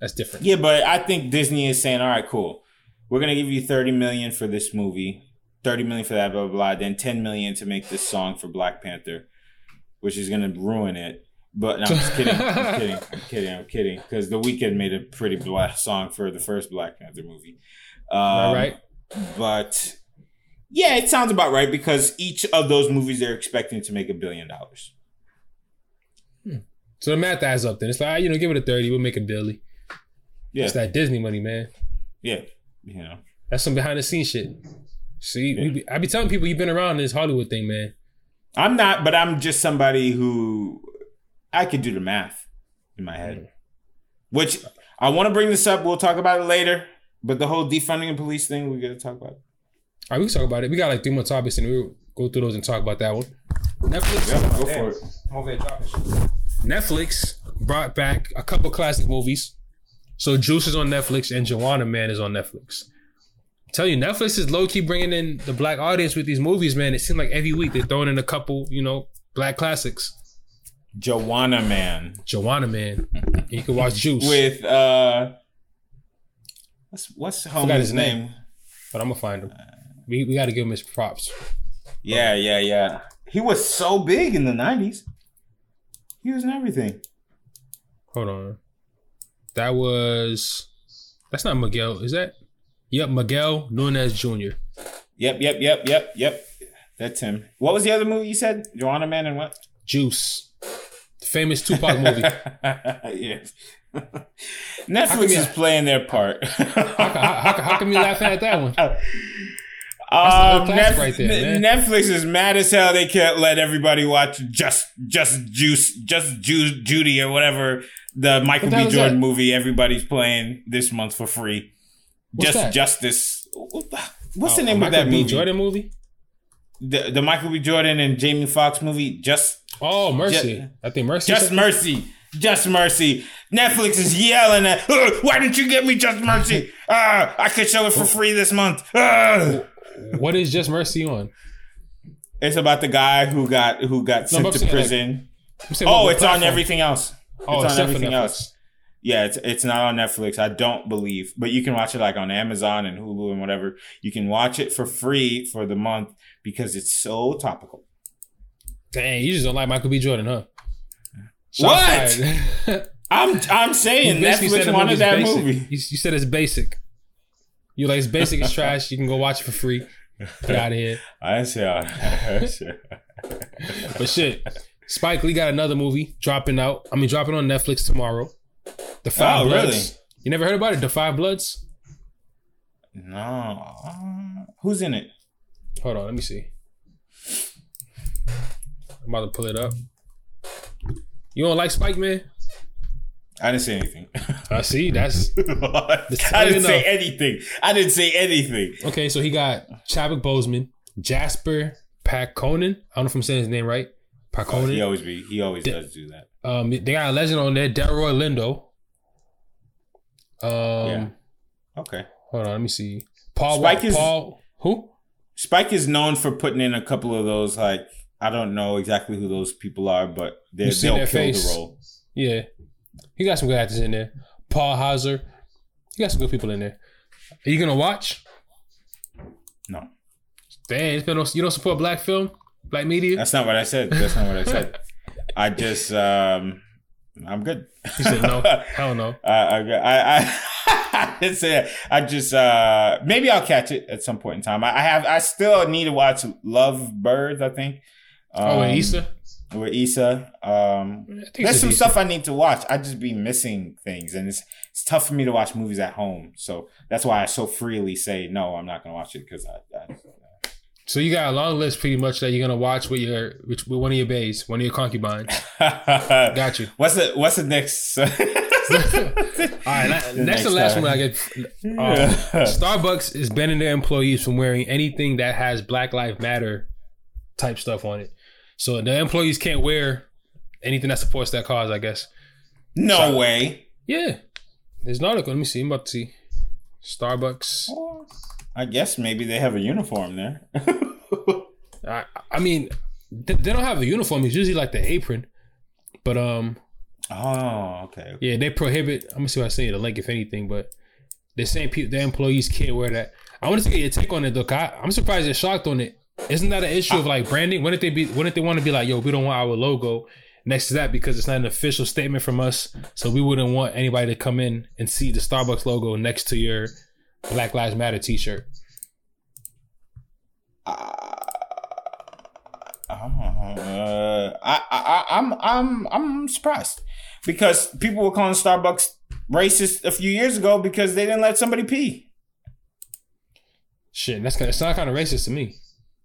that's different. Yeah, but I think Disney is saying, all right, cool. We're gonna give you 30 million for this movie, 30 million for that, blah blah blah, then 10 million to make this song for Black Panther, which is gonna ruin it. But no, I'm just kidding. I'm kidding. I'm kidding. I'm kidding. Because The Weeknd made a pretty black song for the first Black Panther movie. Um, right, right. But yeah, it sounds about right because each of those movies they're expecting to make a billion dollars. So the math adds up. Then it's like you know, give it a thirty, we'll make a billy. Yeah, It's that Disney money, man. yeah, you know. That's some behind the scenes shit. See, we be, I be telling people you've been around this Hollywood thing, man. I'm not, but I'm just somebody who I could do the math in my head. Which I want to bring this up. We'll talk about it later. But the whole defunding the police thing, we got to talk about. It. All right, we can talk about it. We got like three more topics, and we'll go through those and talk about that one. Netflix, Yeah, go for it. I'm over here talking. Netflix brought back a couple classic movies. So Juice is on Netflix and Juwanna Mann is on Netflix. I tell you, Netflix is low key bringing in the black audience with these movies, man. It seems like every week they're throwing in a couple, you know, black classics. Juwanna Mann Juwanna Mann, you can watch Juice, with uh, what's what's his name? name. but I'm gonna find him. We we got to give him his props. Yeah, yeah, yeah. He was so big in the '90s. He was in everything. Hold on, that was that's not Miguel, is that? Yep, Miguel Nunez Jr. Yep, yep, yep, yep, yep. That's him. What was the other movie you said? Juwanna Mann and what? Juice, the famous Tupac movie. yes. Netflix is playing their part. How, how, how, how come you laughing at that one? Um, the Netf- right there, man. Netflix is mad as hell. They can't let everybody watch just just Juice, just Ju- Judy or whatever the Michael B. Jordan that? movie everybody's playing this month for free. What's just that? Justice. What's the Uh, name of Michael that B. movie? Jordan movie? The, the Michael B. Jordan and Jamie Foxx movie. Just Oh, Mercy. Ju- I think Mercy. Just Mercy. Just Mercy. Netflix is yelling at, "Ugh, why didn't you get me Just Mercy? Ah, I could show it for free this month. Ah. What is Just Mercy on? It's about the guy who got who got sent to saying, prison. I'm oh, it's on everything else. Oh, it's on everything else. Yeah, it's it's not on Netflix. I don't believe, but you can watch it like on Amazon and Hulu and whatever. You can watch it for free for the month because it's so topical. Dang, you just don't like Michael B. Jordan, huh? What? I'm I'm saying You basically said Netflix wanted that basic. movie. You, you said it's basic. You like it's basic, it's trash. You can go watch it for free. Get out of here. I see. But shit, Spike Lee got another movie dropping out. I mean, dropping on Netflix tomorrow. The Five Oh, Bloods. really? You never heard about it? The Five Bloods. No, uh, who's in it? Hold on, let me see. I'm about to pull it up. You don't like Spike, man? I didn't say anything. I see. That's I didn't say anything. I didn't say anything. okay. So he got Chadwick Boseman, Jasper Pääkkönen. I don't know if I'm saying his name right. He always be. He always does do that. Um, they got a legend on there, Delroy Lindo. Um, Yeah. Okay. hold on, let me see. Paul. Spike is- Paul. Who? Spike is known for putting in a couple of those. Like I don't know exactly who those people are, but they they'll kill face. the role. Yeah, he got some good actors in there. Paul Hauser. He got some good people in there. Are you gonna watch? No, Dang, it's been no, you don't support black film, black media. that's not what I said. That's not what I said. I just um, I'm good. He said no. Hell no. I I I, I didn't say that. I just uh maybe I'll catch it at some point in time. I, I have I still need to watch Love Birds. I think. Oh, Um, Issa. With Issa. Um, there's some Issa. stuff I need to watch. I just be missing things, and it's it's tough for me to watch movies at home. So that's why I so freely say no. I'm not gonna watch it because I, I So you got a long list, pretty much, that you're gonna watch with your with, with one of your bays, one of your concubines. Got you. What's the What's the next? All right, la- The next next and last time. one I get. Um, Starbucks is banning their employees from wearing anything that has Black Lives Matter type stuff on it. So the employees can't wear anything that supports that cause. I guess. no way. Yeah, there's an article. Let me see. I'm about to see. Starbucks. I guess maybe they have a uniform there. I, I mean, they, they don't have a uniform. It's usually like the apron. But um, oh, okay. Yeah, they prohibit. I'm gonna see if I say the link if anything, but they're saying people, their employees can't wear that. I want to get your take on it though. I, I'm surprised they're shocked on it. Isn't that an issue of like branding? Wouldn't they be? Wouldn't they want to be like, yo, we don't want our logo next to that because it's not an official statement from us, so we wouldn't want anybody to come in and see the Starbucks logo next to your Black Lives Matter T-shirt. Uh, I, I, I'm, I'm, I'm surprised because people were calling Starbucks racist a few years ago because they didn't let somebody pee. Shit, that's kind. Of, it's not kind of racist to me.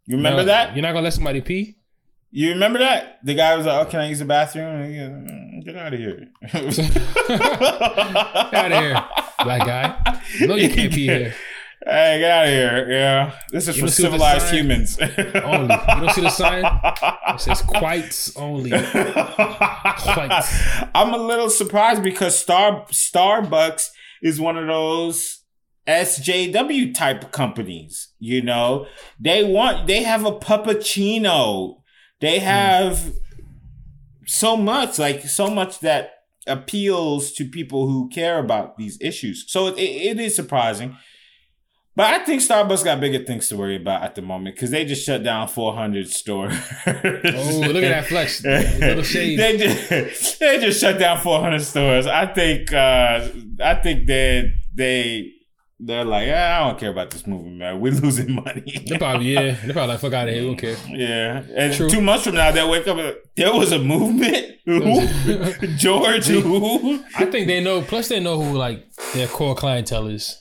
You remember No, that? You're not gonna let somebody pee? You remember that? The guy was like, "Oh, can I use the bathroom?" Goes, "Mm, Get out of here! Get out of here, black guy. No, you can't pee here. Hey, get out of here! Yeah, this is You for don't see what the civilized humans. Only. You don't see the sign? It says quites only. Whites. I'm a little surprised because Star Starbucks is one of those SJW type companies. You know, they want they have a puppuccino. They have so much, like so much that appeals to people who care about these issues. So it, it is surprising. But I think Starbucks got bigger things to worry about at the moment because they just shut down 400 stores. Oh, look at that flex. Little shade. they just they just shut down 400 stores. I think uh I think they they they're like, "Ah, I don't care about this movie, man. We're losing money. They probably, yeah. They probably like, fuck out of here. We don't care. yeah, and True. two months from now, they'll wake up. And, there was a movement. George? Who? I think they know, plus they know who, like, their core clientele is.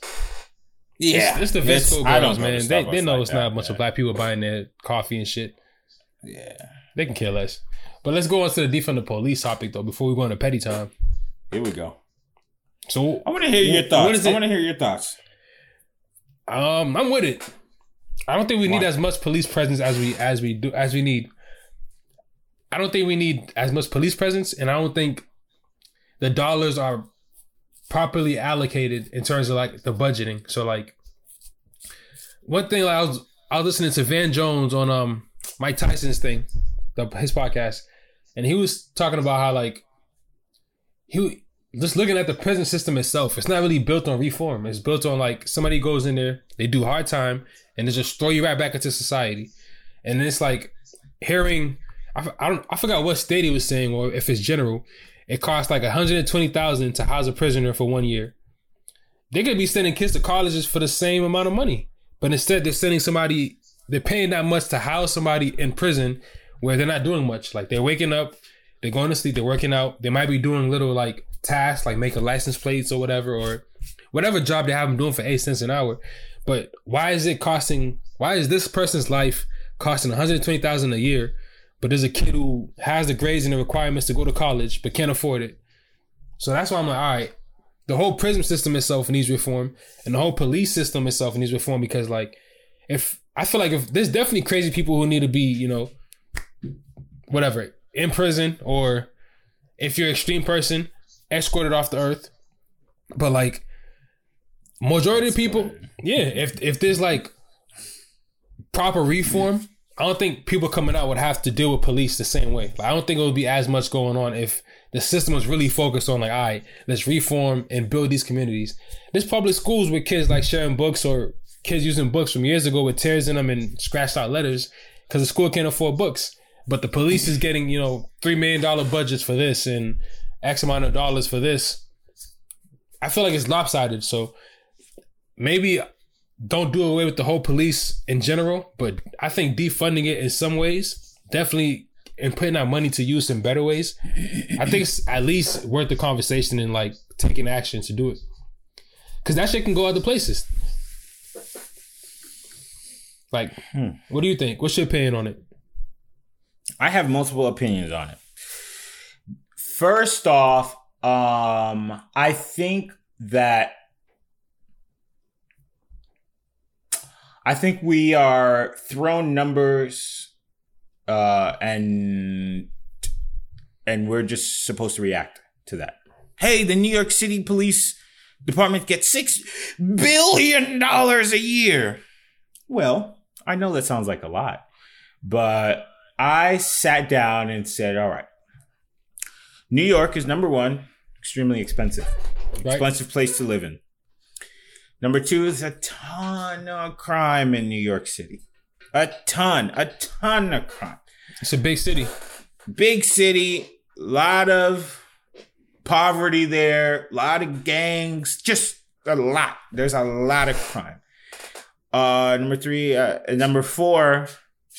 Yeah, It's, it's the VSCO girls, man. They, they know like it's not a that, bunch of black people buying their coffee and shit. Yeah. They can care less. But let's go on to the defund the police topic, though, before we go into petty time. Here we go. So, I want to hear your thoughts. I want to hear your thoughts. Um, I'm with it. I don't think we need Why? as much police presence as we as we do as we need. I don't think we need as much police presence, and I don't think the dollars are properly allocated in terms of like the budgeting. So like one thing like, I was I was listening to Van Jones on um Mike Tyson's thing, the, his podcast, and he was talking about how like he just looking at the prison system itself. It's not really built on reform. It's built on like somebody goes in there, they do hard time, and they just throw you right back into society. And it's like hearing I, I don't I forgot what state he was saying or if it's general. It costs like one hundred and twenty thousand to house a prisoner for one year. They could be sending kids to colleges for the same amount of money, but instead they're sending somebody. They're paying that much to house somebody in prison where they're not doing much. Like they're waking up, they're going to sleep, they're working out. They might be doing little like tasks like making license plates or whatever, or whatever job they have them doing for eight cents an hour. But why is it costing? Why is this person's life costing one hundred twenty thousand a year? But there's a kid who has the grades and the requirements to go to college but can't afford it. So that's why I'm like, all right, the whole prison system itself needs reform, and the whole police system itself needs reform because, like, if I feel like if there's definitely crazy people who need to be, you know, whatever in prison, or if you're an extreme person, escorted off the earth. But like, majority of people, yeah, if if there's like proper reform, I don't think people coming out would have to deal with police the same way. Like, I don't think it would be as much going on if the system was really focused on like, all right, let's reform and build these communities. There's public schools with kids like sharing books or kids using books from years ago with tears in them and scratched out letters because the school can't afford books. But the police is getting, you know, three million dollar budgets for this and X amount of dollars for this. I feel like it's lopsided. So maybe don't do away with the whole police in general, but I think defunding it in some ways, definitely and putting that money to use in better ways, I think it's at least worth the conversation and like taking action to do it. Cause that shit can go other places. Like, hmm. what do you think? What's your opinion on it? I have multiple opinions on it. First off, um, I think that I think we are thrown numbers uh and and we're just supposed to react to that. Hey, the New York City Police Department gets 6 billion dollars a year. Well, I know that sounds like a lot, but I sat down and said, all right, New York is number one, extremely expensive, Right? expensive place to live in. Number two is a ton of crime in New York City. A ton, a ton of crime. It's a big city. Big city, lot of poverty there, a lot of gangs, just a lot. There's a lot of crime. Uh, number three, uh, number four,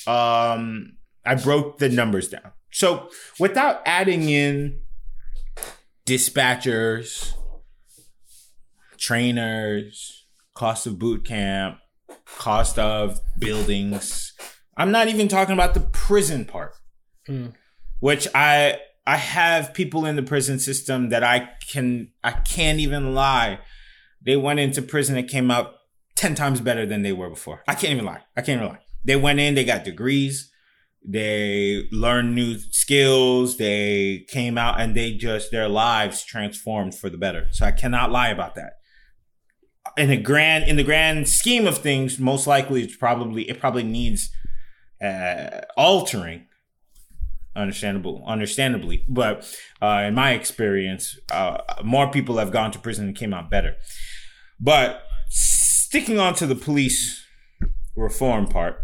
um, I broke the numbers down. So without adding in dispatchers, trainers, cost of boot camp, cost of buildings. I'm not even talking about the prison part, Hmm. which I I have people in the prison system that I can I can't even lie. They went into prison and came out ten times better than they were before. I can't even lie. I can't even lie. They went in, they got degrees, they learned new skills, they came out and they just their lives transformed for the better. So I cannot lie about that in the grand in the grand scheme of things, most likely it's probably it probably needs uh, altering. Understandable, understandably, but uh, in my experience, uh, more people have gone to prison and came out better. But sticking on to the police reform part,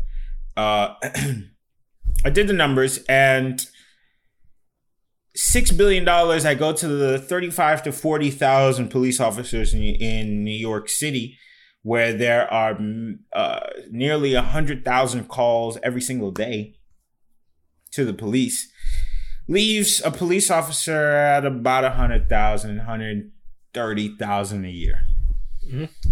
uh, I did the numbers and six billion dollars. I go to the thirty-five to forty thousand police officers in, in New York City, where there are mm, uh, nearly a hundred thousand calls every single day to the police. Leaves a police officer at about a hundred thousand, hundred thirty thousand a year.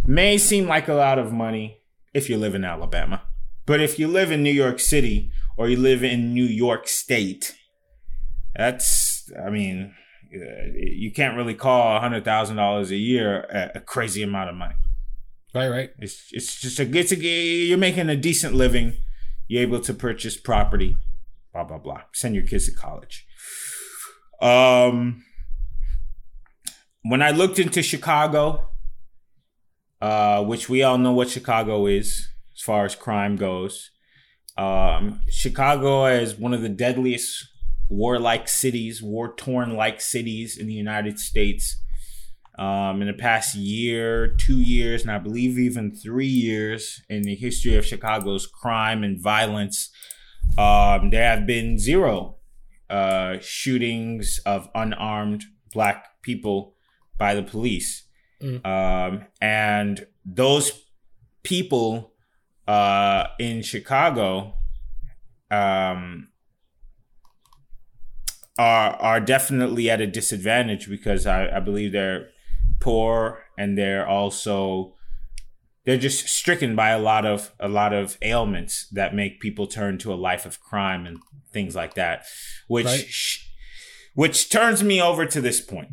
May seem like a lot of money if you live in Alabama, but if you live in New York City or you live in New York State, that's I mean, uh, you can't really call a hundred thousand dollars a year a, a crazy amount of money. Right, right. It's it's just a it's a you're making a decent living. You're able to purchase property. Blah blah blah. Send your kids to college. Um, when I looked into Chicago, uh, which we all know what Chicago is as far as crime goes. Um, Chicago is one of the deadliest warlike cities, war torn like cities in the United States. Um, in the past year, two years, and I believe even three years in the history of Chicago's crime and violence, um, there have been zero uh, shootings of unarmed black people by the police. Mm. Um, and those people uh, in Chicago um, are are definitely at a disadvantage because I, I believe they're poor and they're also they're just stricken by a lot of a lot of ailments that make people turn to a life of crime and things like that which right. which turns me over to this point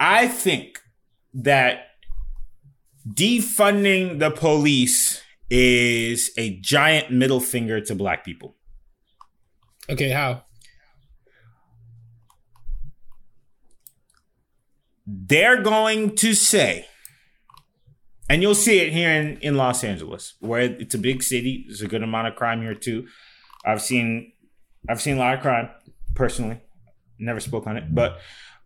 i think that defunding the police is a giant middle finger to black people okay how they're going to say, and you'll see it here in, in Los Angeles, where it's a big city. There's a good amount of crime here too. I've seen I've seen a lot of crime personally. Never spoke on it, but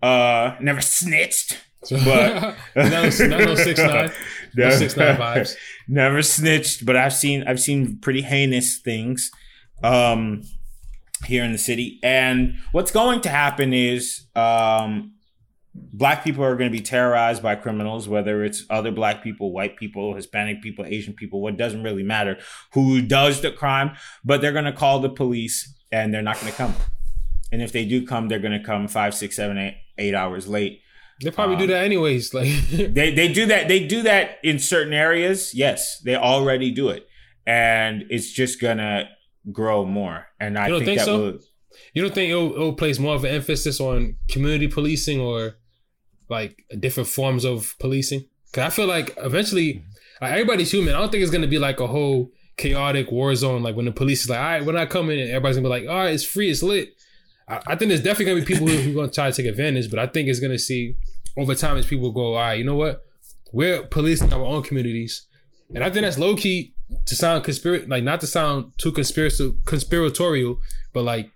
uh never snitched. But no, no 6ix9ine, no 6ix9ine vibes. Never snitched, but I've seen I've seen pretty heinous things um here in the city. And what's going to happen is um black people are going to be terrorized by criminals, whether it's other black people, white people, Hispanic people, Asian people, what doesn't really matter who does the crime, but they're going to call the police and they're not going to come. And if they do come, they're going to come five, six, seven, eight, eight hours late. They probably um, do that anyways. Like they they do that. They do that in certain areas. Yes, they already do it, and it's just gonna grow more. And I think, think, that so? will. You don't think it'll, it'll place more of an emphasis on community policing or like different forms of policing? Because I feel like eventually like, everybody's human. I don't think it's gonna be like a whole chaotic war zone. Like when the police is like, all right, when I come in, and everybody's gonna be like, all right, it's free, it's lit. I, I think there's definitely gonna be people who, who are gonna try to take advantage, but I think it's gonna see over time as people go, all right, you know what? We're policing our own communities. And I think that's low key to sound conspiracy, like not to sound too conspiracy conspiratorial, but like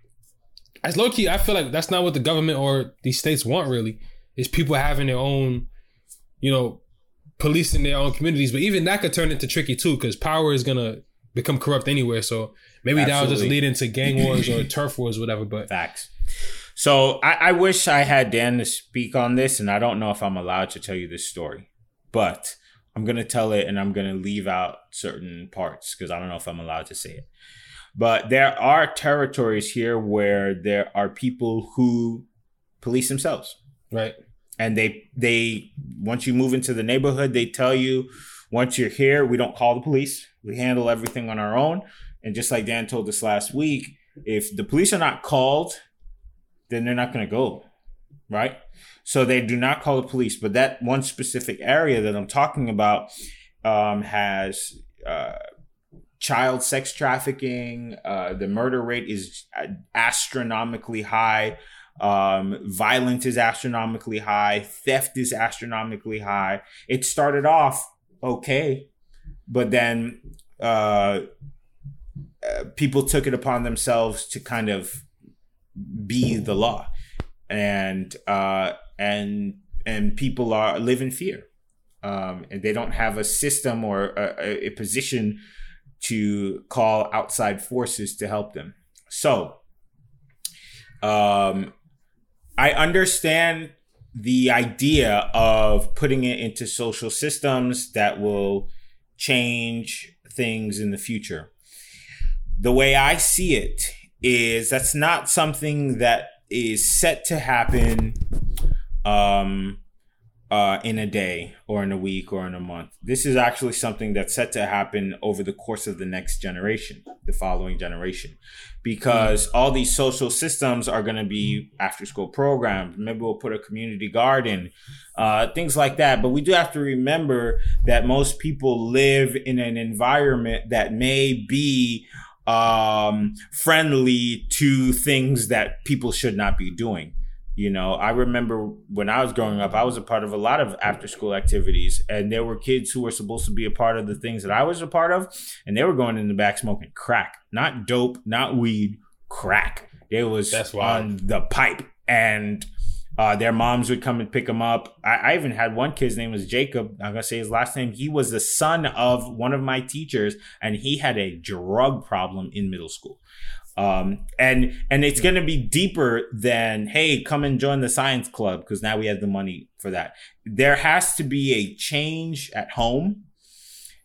as low key, I feel like that's not what the government or these states want really is people having their own, you know, policing their own communities. But even that could turn into tricky too, because power is gonna become corrupt anywhere. So maybe that will just lead into gang wars or turf wars, whatever. But facts. So I, I wish I had Dan to speak on this, and I don't know if I'm allowed to tell you this story, but I'm gonna tell it, and I'm gonna leave out certain parts because I don't know if I'm allowed to say it. But there are territories here where there are people who police themselves. Right. And they they once you move into the neighborhood, they tell you once you're here, we don't call the police. We handle everything on our own. And just like Dan told us last week, if the police are not called, then they're not going to go. Right. So they do not call the police. But that one specific area that I'm talking about um, has uh, child sex trafficking. Uh, the murder rate is astronomically high. Um, violence is astronomically high. Theft is astronomically high. It started off okay, but then uh, people took it upon themselves to kind of be the law, and uh, and and people are live in fear, um, and they don't have a system or a, a position to call outside forces to help them. So, um, I understand the idea of putting it into social systems that will change things in the future. The way I see it is that's not something that is set to happen um, uh, in a day or in a week or in a month. This is actually something that's set to happen over the course of the next generation, the following generation, because all these social systems are going to be after school programs. Maybe we'll put a community garden, uh, things like that. But we do have to remember that most people live in an environment that may be um, friendly to things that people should not be doing. You know, I remember when I was growing up, I was a part of a lot of after school activities, and there were kids who were supposed to be a part of the things that I was a part of, and they were going in the back smoking crack, not dope, not weed, crack. It was That's wild. on the pipe, and uh, their moms would come and pick them up. I, I even had one kid's name was Jacob. I'm gonna say his last name. He was the son of one of my teachers, and he had a drug problem in middle school um and and it's going to be deeper than hey come and join the science club because now we have the money for that there has to be a change at home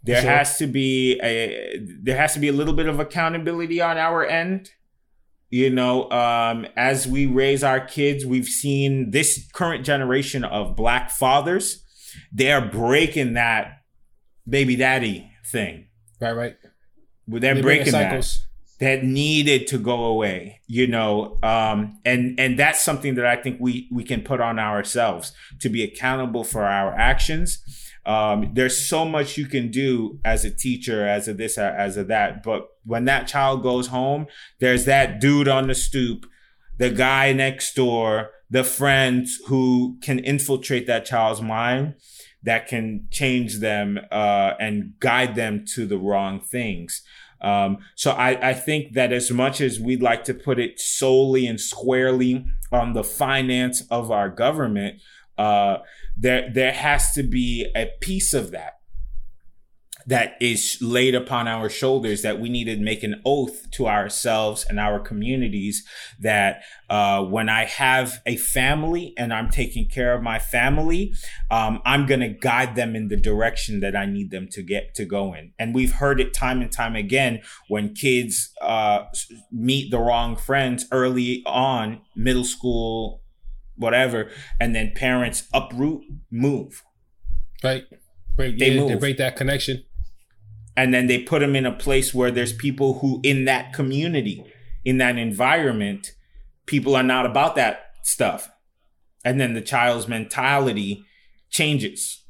there Sure. has to be a there has to be a little bit of accountability on our end you know um as we raise our kids we've seen this current generation of black fathers they're breaking that baby daddy thing. Right, right. they're They breaking that. that needed to go away you know um and and that's something that i think we we can put on ourselves to be accountable for our actions. Um there's so much you can do as a teacher as a this as a that but when that child goes home there's that dude on the stoop the guy next door the friends who can infiltrate that child's mind that can change them uh, and guide them to the wrong things. Um, so I, I think that as much as we'd like to put it solely and squarely on the finance of our government, uh, there there has to be a piece of that that is laid upon our shoulders that we need to make an oath to ourselves and our communities that uh, when I have a family and I'm taking care of my family, um, I'm going to guide them in the direction that I need them to get to go in. And we've heard it time and time again when kids uh, meet the wrong friends early on, middle school, whatever, and then parents uproot, move. Right. Break, They yeah, they break that connection. And then they put them in a place where there's people who in that community in that environment people are not about that stuff. And then the child's mentality changes.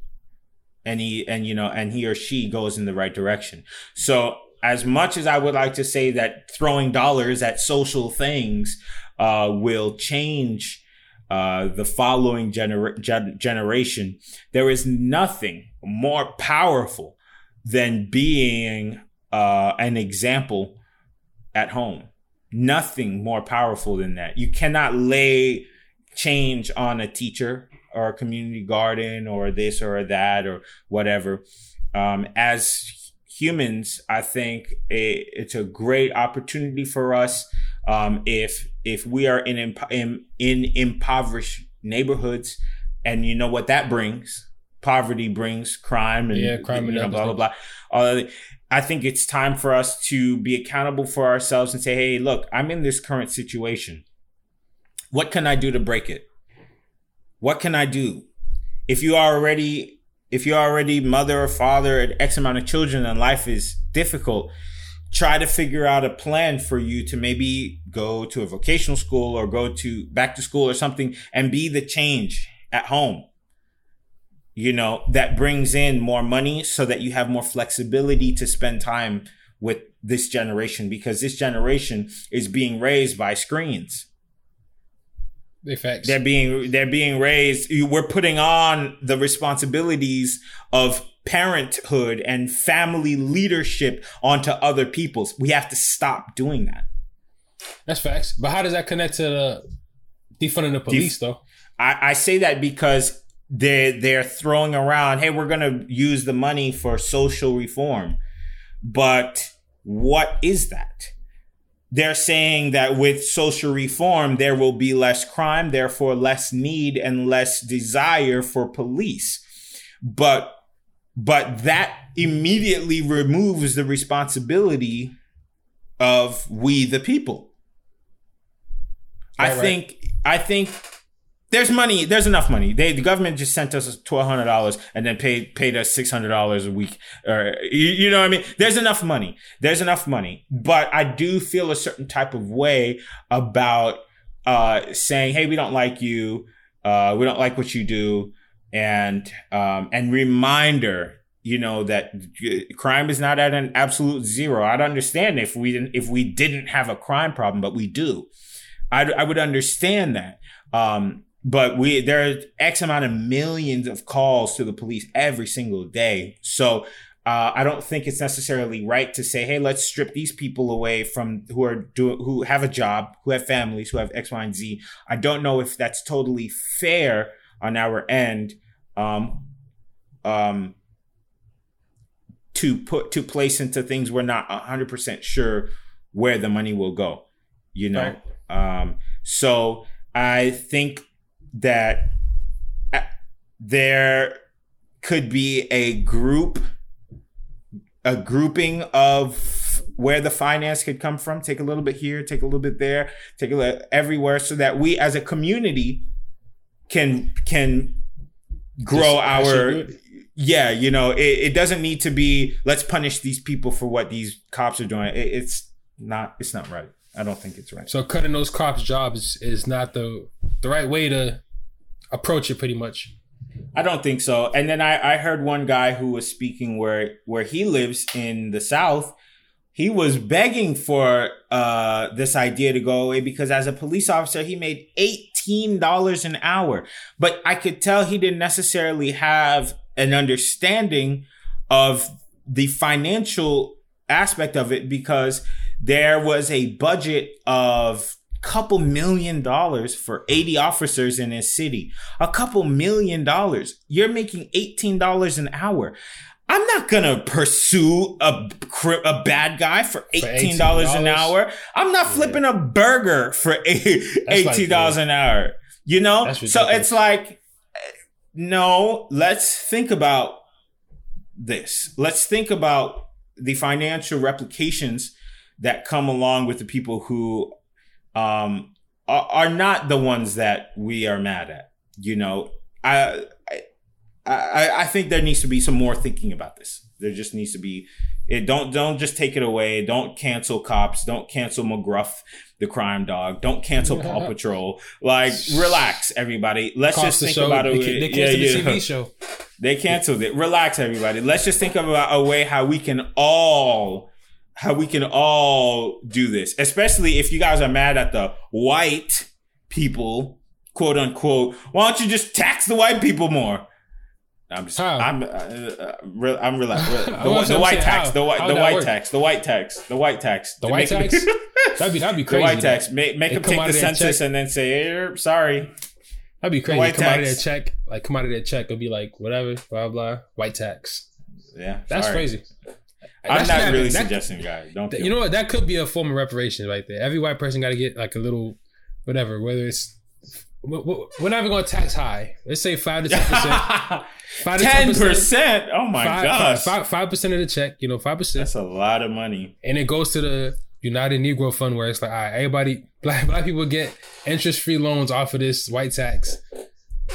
And he and you know and he or she goes in the right direction. So as much as i would like to say that throwing dollars at social things uh, will change uh, the following gener- gen- generation there is nothing more powerful than being uh, an example at home. Nothing more powerful than that. You cannot lay change on a teacher or a community garden or this or that or whatever. Um, as humans, I think it, it's a great opportunity for us um, if if we are in, impo- in in impoverished neighborhoods, and you know what that brings. Poverty brings crime and Yeah, crime you and know, blah blah blah. Of the- I think it's time for us to be accountable for ourselves and say, hey, look, I'm in this current situation. What can I do to break it? What can I do? If you are already, if you're already mother or father at X amount of children and life is difficult, try to figure out a plan for you to maybe go to a vocational school or go to back to school or something and be the change at home you know, that brings in more money so that you have more flexibility to spend time with this generation because this generation is being raised by screens. They facts. They're being they're being raised. We're putting on the responsibilities of parenthood and family leadership onto other people's. We have to stop doing that. That's facts. But how does that connect to the defunding the police, though? I, I say that because they they're throwing around, hey, we're gonna use the money for social reform. But what is that? They're saying that with social reform, there will be less crime, therefore less need and less desire for police. But but that immediately removes the responsibility of we the people. I Right, right. think I think there's money. There's enough money. They the government just sent us twelve hundred dollars and then paid paid us six hundred dollars a week. Or you, you know what I mean? There's enough money. There's enough money. But I do feel a certain type of way about uh, saying, "Hey, we don't like you. Uh, we don't like what you do," and um, and reminder. You know that crime is not at an absolute zero. I'd understand if we didn't if we didn't have a crime problem, but we do. I'd, I would understand that. Um, but we there are X amount of millions of calls to the police every single day. So uh, I don't think it's necessarily right to say, "Hey, let's strip these people away from who are doing who have a job, who have families, who have X, Y, and Z." I don't know if that's totally fair on our end. Um, um, to put to place into things we're not hundred percent sure where the money will go. You know, right. um, so I think that uh, there could be a group a grouping of where the finance could come from. Take a little bit here take a little bit there take a little everywhere so that we as a community can can grow our yeah you know it, it, doesn't need to be let's punish these people for what these cops are doing. It, it's not it's not right I don't think it's right. So cutting those cops' jobs is not the the right way to approach it. Pretty much. I don't think so. And then I, I heard one guy who was speaking where where he lives in the South. He was begging for uh, this idea to go away because as a police officer, he made eighteen dollars an hour. But I could tell he didn't necessarily have an understanding of the financial aspect of it because there was a budget of couple million dollars for 80 officers in this city. A couple million dollars. You're making $18 an hour. I'm not gonna pursue a a bad guy for eighteen dollars an hour. I'm not flipping a burger for eighteen dollars like, an hour. You know, so it's like, no. Let's think about this. Let's think about the financial replications that come along with the people who um, are, are not the ones that we are mad at. You know, I, I I think there needs to be some more thinking about this. There just needs to be it don't don't just take it away. Don't cancel cops. Don't cancel McGruff, the crime dog. Don't cancel Paw Patrol. Like relax, everybody. Let's Cost just think show. about it. They, they canceled yeah, the TV show. They canceled it. Relax, everybody. Let's just think about a way how we can all how we can all do this, especially if you guys are mad at the white people, quote unquote. Why don't you just tax the white people more? I'm just, how? I'm, uh, uh, re- I'm relaxed. The, the white tax, the white, the white tax, the white tax, the white tax, the white tax. that'd be that'd be crazy. The white tax. Make, make them take the census and then say, hey, "Sorry." That'd be crazy. come tax. out of their check, like come out of their check, it'll be like whatever, blah blah, white tax. Yeah, that's sorry. crazy. I'm not really that, suggesting, guys. Don't. You know what? That could be a form of reparation right there. Every white person got to get like a little, whatever. Whether it's we're not even going to tax high. Let's say five to ten percent. Ten percent. Oh my gosh. Five percent of the check. You know, five percent. That's a lot of money. And it goes to the United Negro Fund, where it's like, all right, everybody, black black people get interest free loans off of this white tax.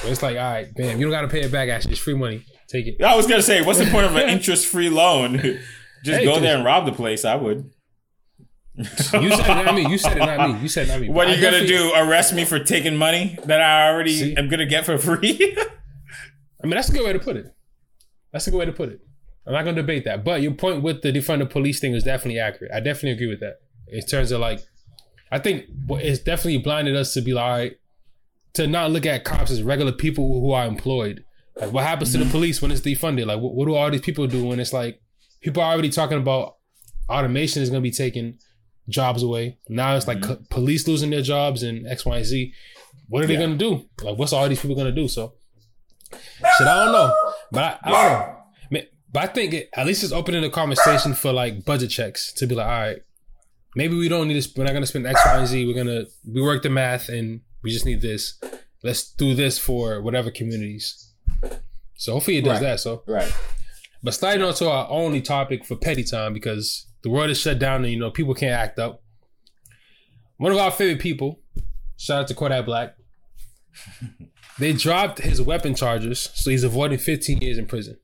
it's like, all right, bam, you don't got to pay it back. Actually, it's free money. Take it. I was gonna say, what's the point of an interest free loan? Just hey, go there and rob the place. I would. you said it, not me. You said it, not me. You said it, not me. What are you gonna do? Arrest me for taking money that I already See? am gonna get for free? I mean, that's a good way to put it. That's a good way to put it. I'm not gonna debate that, but your point with the defund the police thing is definitely accurate. I definitely agree with that. In terms of like, I think it's definitely blinded us to be like, to not look at cops as regular people who are employed. Like, what happens to the police when it's defunded? Like, what, what do all these people do when it's like people are already talking about automation is going to be taking jobs away. Now it's like mm-hmm. police losing their jobs and X, Y, and Z. What are they going to do? Like, what's all these people going to do? So, shit, I don't know. But I, I don't know. But I think it, at least it's opening the conversation for like budget checks to be like, all right, maybe we don't need to. We're not going to spend X, Y, and Z. We're gonna we work the math and we just need this. Let's do this for whatever communities. So hopefully it does right. that. So right. But sliding on to our only topic for petty time because the world is shut down and you know people can't act up. One of our favorite people, shout out to Kodak Black, they dropped his weapon charges, so he's avoiding 15 years in prison.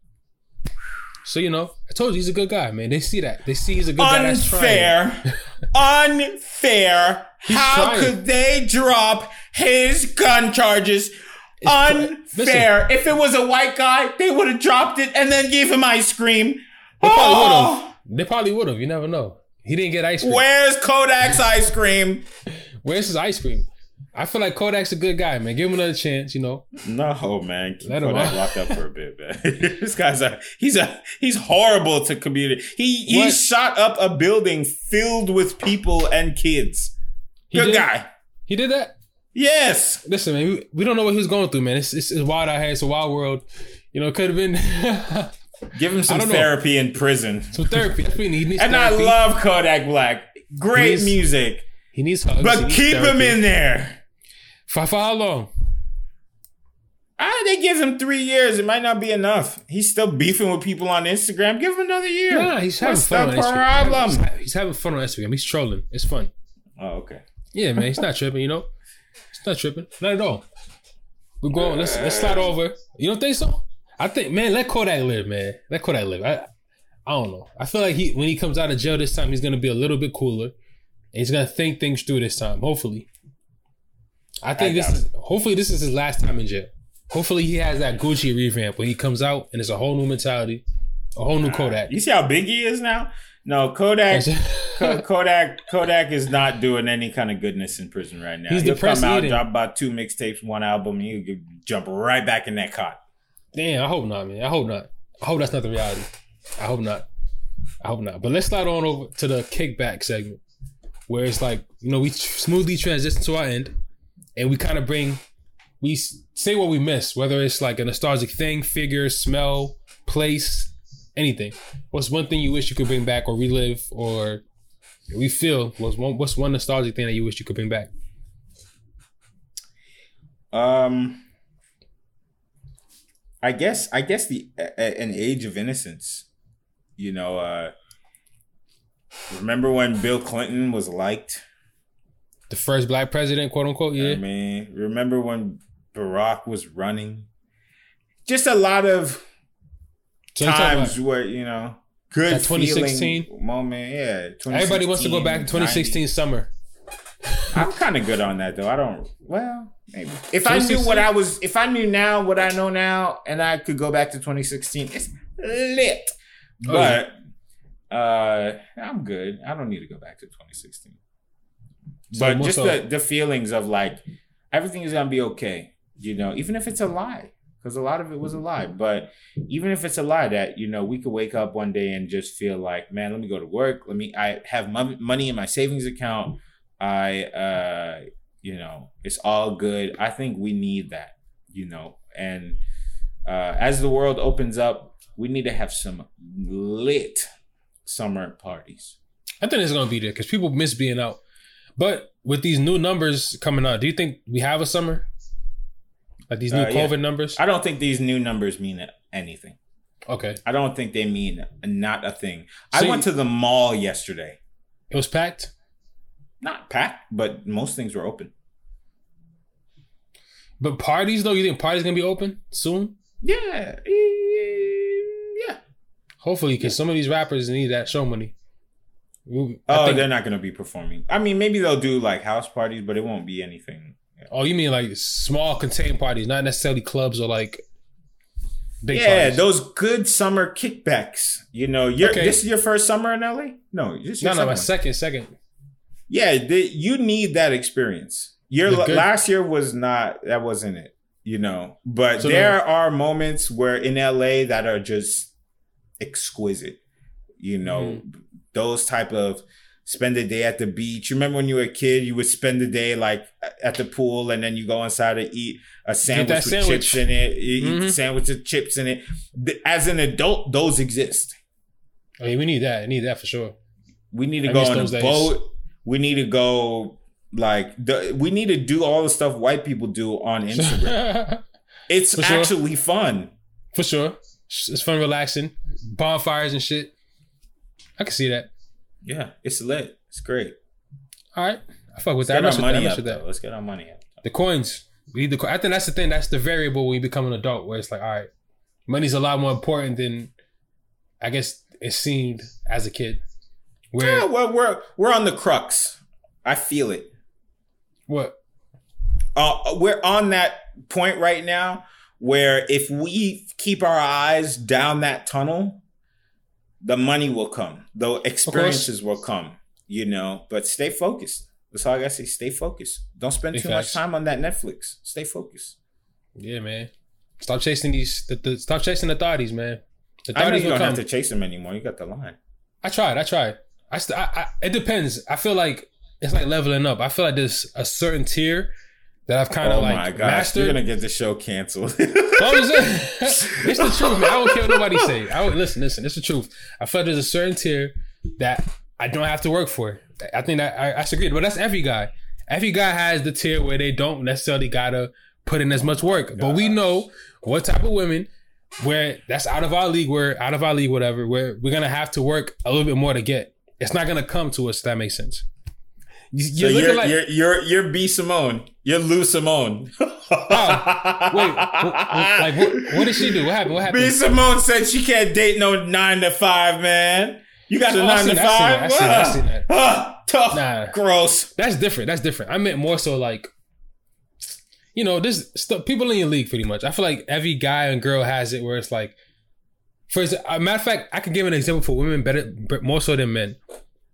So you know, I told you he's a good guy, man. They see that. They see he's a good guy. That's trying. Unfair. Unfair. How trying. could they drop his gun charges? Pro- Unfair. If it was a white guy, they would have dropped it and then gave him ice cream. They probably would Oh, have. They probably would have. You never know. He didn't get ice cream. where's Kodak's ice cream? Where's his ice cream? I feel like Kodak's a good guy, man. Give him another chance. You know, No, man. Keep Let him Kodak out. locked up for a bit, man. this guy's a he's a he's horrible to community. He he What? shot up a building filled with people and kids. He Good did? guy. he did that. Yes. Listen, man, we, we don't know what he was going through, man. It's, it's, it's wild out here. It's a wild world. You know, it could have been Give him some don't know. therapy in prison. some therapy. That's what he needs. Needs And I love Kodak Black. Great He's- music. He needs hugs. But needs keep him in there. For, for how long? Ah, they give him three years. It might not be enough. He's still beefing with people on Instagram. Give him another year. Nah, he's having What's fun the problem? He's, having fun on Instagram. He's trolling. It's fun. Oh, okay. Yeah, man. He's not tripping. You know, not tripping. Not at all. We're going. Let's let's slide over. You don't think so? I think, man. Let Kodak live, man. Let Kodak live. I I don't know. I feel like he when he comes out of jail this time, he's gonna be a little bit cooler. And he's gonna think things through this time. Hopefully. I think I this is hopefully this is his last time in jail. Hopefully he has that Gucci revamp when he comes out and it's a whole new mentality, a whole new Kodak. You see how big he is now? No, Kodak. Kodak Kodak is not doing any kind of goodness in prison right now. He's He'll depressed come out, eating. drop about two mixtapes, one album, and he'll jump right back in that cot. Damn, I hope not, man. I hope not. I hope that's not the reality. I hope not. I hope not. But let's slide on over to the kickback segment, where it's like you know we smoothly transition to our end, and we kind of bring we say what we miss, whether it's like a nostalgic thing, figure, smell, place, anything. What's one thing you wish you could bring back or relive, or we feel was one what's one nostalgic thing that you wish you could bring back? Um, I guess I guess the a- an age of innocence. You know, uh remember when Bill Clinton was liked? The first black president, quote unquote. Yeah. I mean, remember when Barack was running? Just a lot of So times where you know good That 2016? moment. Yeah, Everybody wants to go back to 2016, 2016 summer. I'm kind of good on that though. I don't. Well, maybe if I knew what I was, if I knew now what I know now, and I could go back to 2016, it's lit. Oh, But uh, I'm good. I don't need to go back to 2016. So but just so- the the feelings of like everything is gonna be okay. You know, even if it's a lie, because a lot of it was a lie. But even if it's a lie, that you know, we could wake up one day and just feel like, man, let me go to work. Let me. I have mon- money in my savings account. I, uh, you know, it's all good. I think we need that. You know, and uh, as the world opens up, we need to have some lit summer parties. I think it's gonna be there because people miss being out. But with these new numbers coming out, do you think we have a summer? Like these new Uh, yeah. COVID numbers? I don't think these new numbers mean anything. Okay. I don't think they mean not a thing. So I went to the mall yesterday. It was packed. Not packed, but most things were open. But parties though, you think parties gonna be open soon? Yeah. Yeah. Hopefully, because some of these rappers need that show money. I Oh, think- they're not going to be performing. I mean, maybe they'll do like house parties, but it won't be anything. Oh, you mean like small contained parties, not necessarily clubs or like big yeah, parties. those good summer kickbacks. You know, you're, Okay. this is your first summer in LA? No, this is your no, no, my second one. second, second. Yeah, the, you need that experience. Your good- last year was not that wasn't it, you know. But So there the- are moments where in LA that are just exquisite. You know, Mm-hmm. those type of spend a day at the beach. You remember when you were a kid, you would spend the day like at the pool and then you go inside to eat a sandwich with sandwich. chips in it. You eat Mhm. the sandwich with chips in it. As an adult, those exist. I mean, we need that. I need that for sure. We need to I go on a days. boat. We need to go like the, we need to do all the stuff white people do on Instagram. it's For sure. actually fun. for sure. It's fun, relaxing, bonfires and shit. I can see that. Yeah, it's lit. It's great. All right, I fuck with Let's that. Get our with that. Money up. that. Though. Let's get our money up. The coins. We need to, I think that's the thing. That's the variable when you become an adult, where it's like, all right, money's a lot more important than I guess it seemed as a kid. Where Yeah, well, we're we're on the crux. I feel it. what? uh, we're on that point right now where if we keep our eyes down that tunnel, the money will come, the experiences will come, you know. But stay focused. That's all I gotta say. Stay focused. Don't spend too much time on that Netflix. Stay focused. Yeah, man. Stop chasing these. The, the, stop chasing the thotties, man. The I know thotties you don't come. have to chase them anymore. You got the line. I tried. I tried. I, st- I, I it depends. I feel like it's like leveling up. I feel like there's a certain tier that I've kind of oh like my gosh, mastered. you're gonna get the show canceled. Saying, it's the truth, man. I don't care what nobody say. I don't, listen, listen. It's the truth. I feel like there's a certain tier that I don't have to work for. I think that I, I agree, but that's every guy. Every guy has the tier where they don't necessarily gotta put in as much work. But we know what type of women where that's out of our league, where out of our league, whatever, where we're gonna have to work a little bit more to get. It's not gonna come to us. If that makes sense. You, so you're you're, like you're you're you're B Simone. You're Lou Simone. Oh, wait, wh- wh- like what, what did she do? What happened? What happened? B Simone said she can't date no nine to five man. You got a Oh, nine to that, I five. seen that, I seen that, I seen that. Tough. Nah. Gross. That's different. That's different. I meant more so like, you know, this stuff. People in your league, pretty much. I feel like every guy and girl has it, where it's like, for a matter of fact, I can give an example for women better, but more so than men.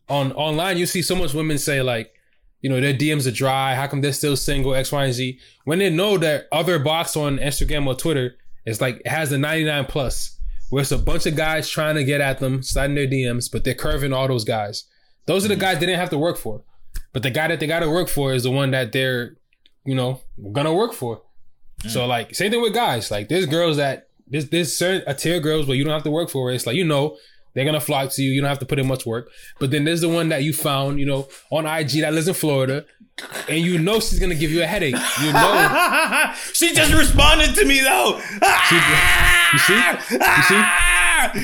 On online, you see so much women say like, you know, their DMs are dry. How come they're still single? X, Y, and Z. When they know that other box on Instagram or Twitter is like it has the ninety nine plus, where it's a bunch of guys trying to get at them, sliding their DMs, but they're curving all those guys. Those are the guys they didn't have to work for. But the guy that they got to work for is the one that they're, you know, gonna work for. So like, same thing with guys. Like, there's girls that there's there's certain a tier girls where you don't have to work for. It's like you know they're gonna flock to you. You don't have to put in much work. But then there's the one that you found, you know, on IG that lives in Florida, and you know she's gonna give you a headache. You know, she just responded to me though. she, you see, you see.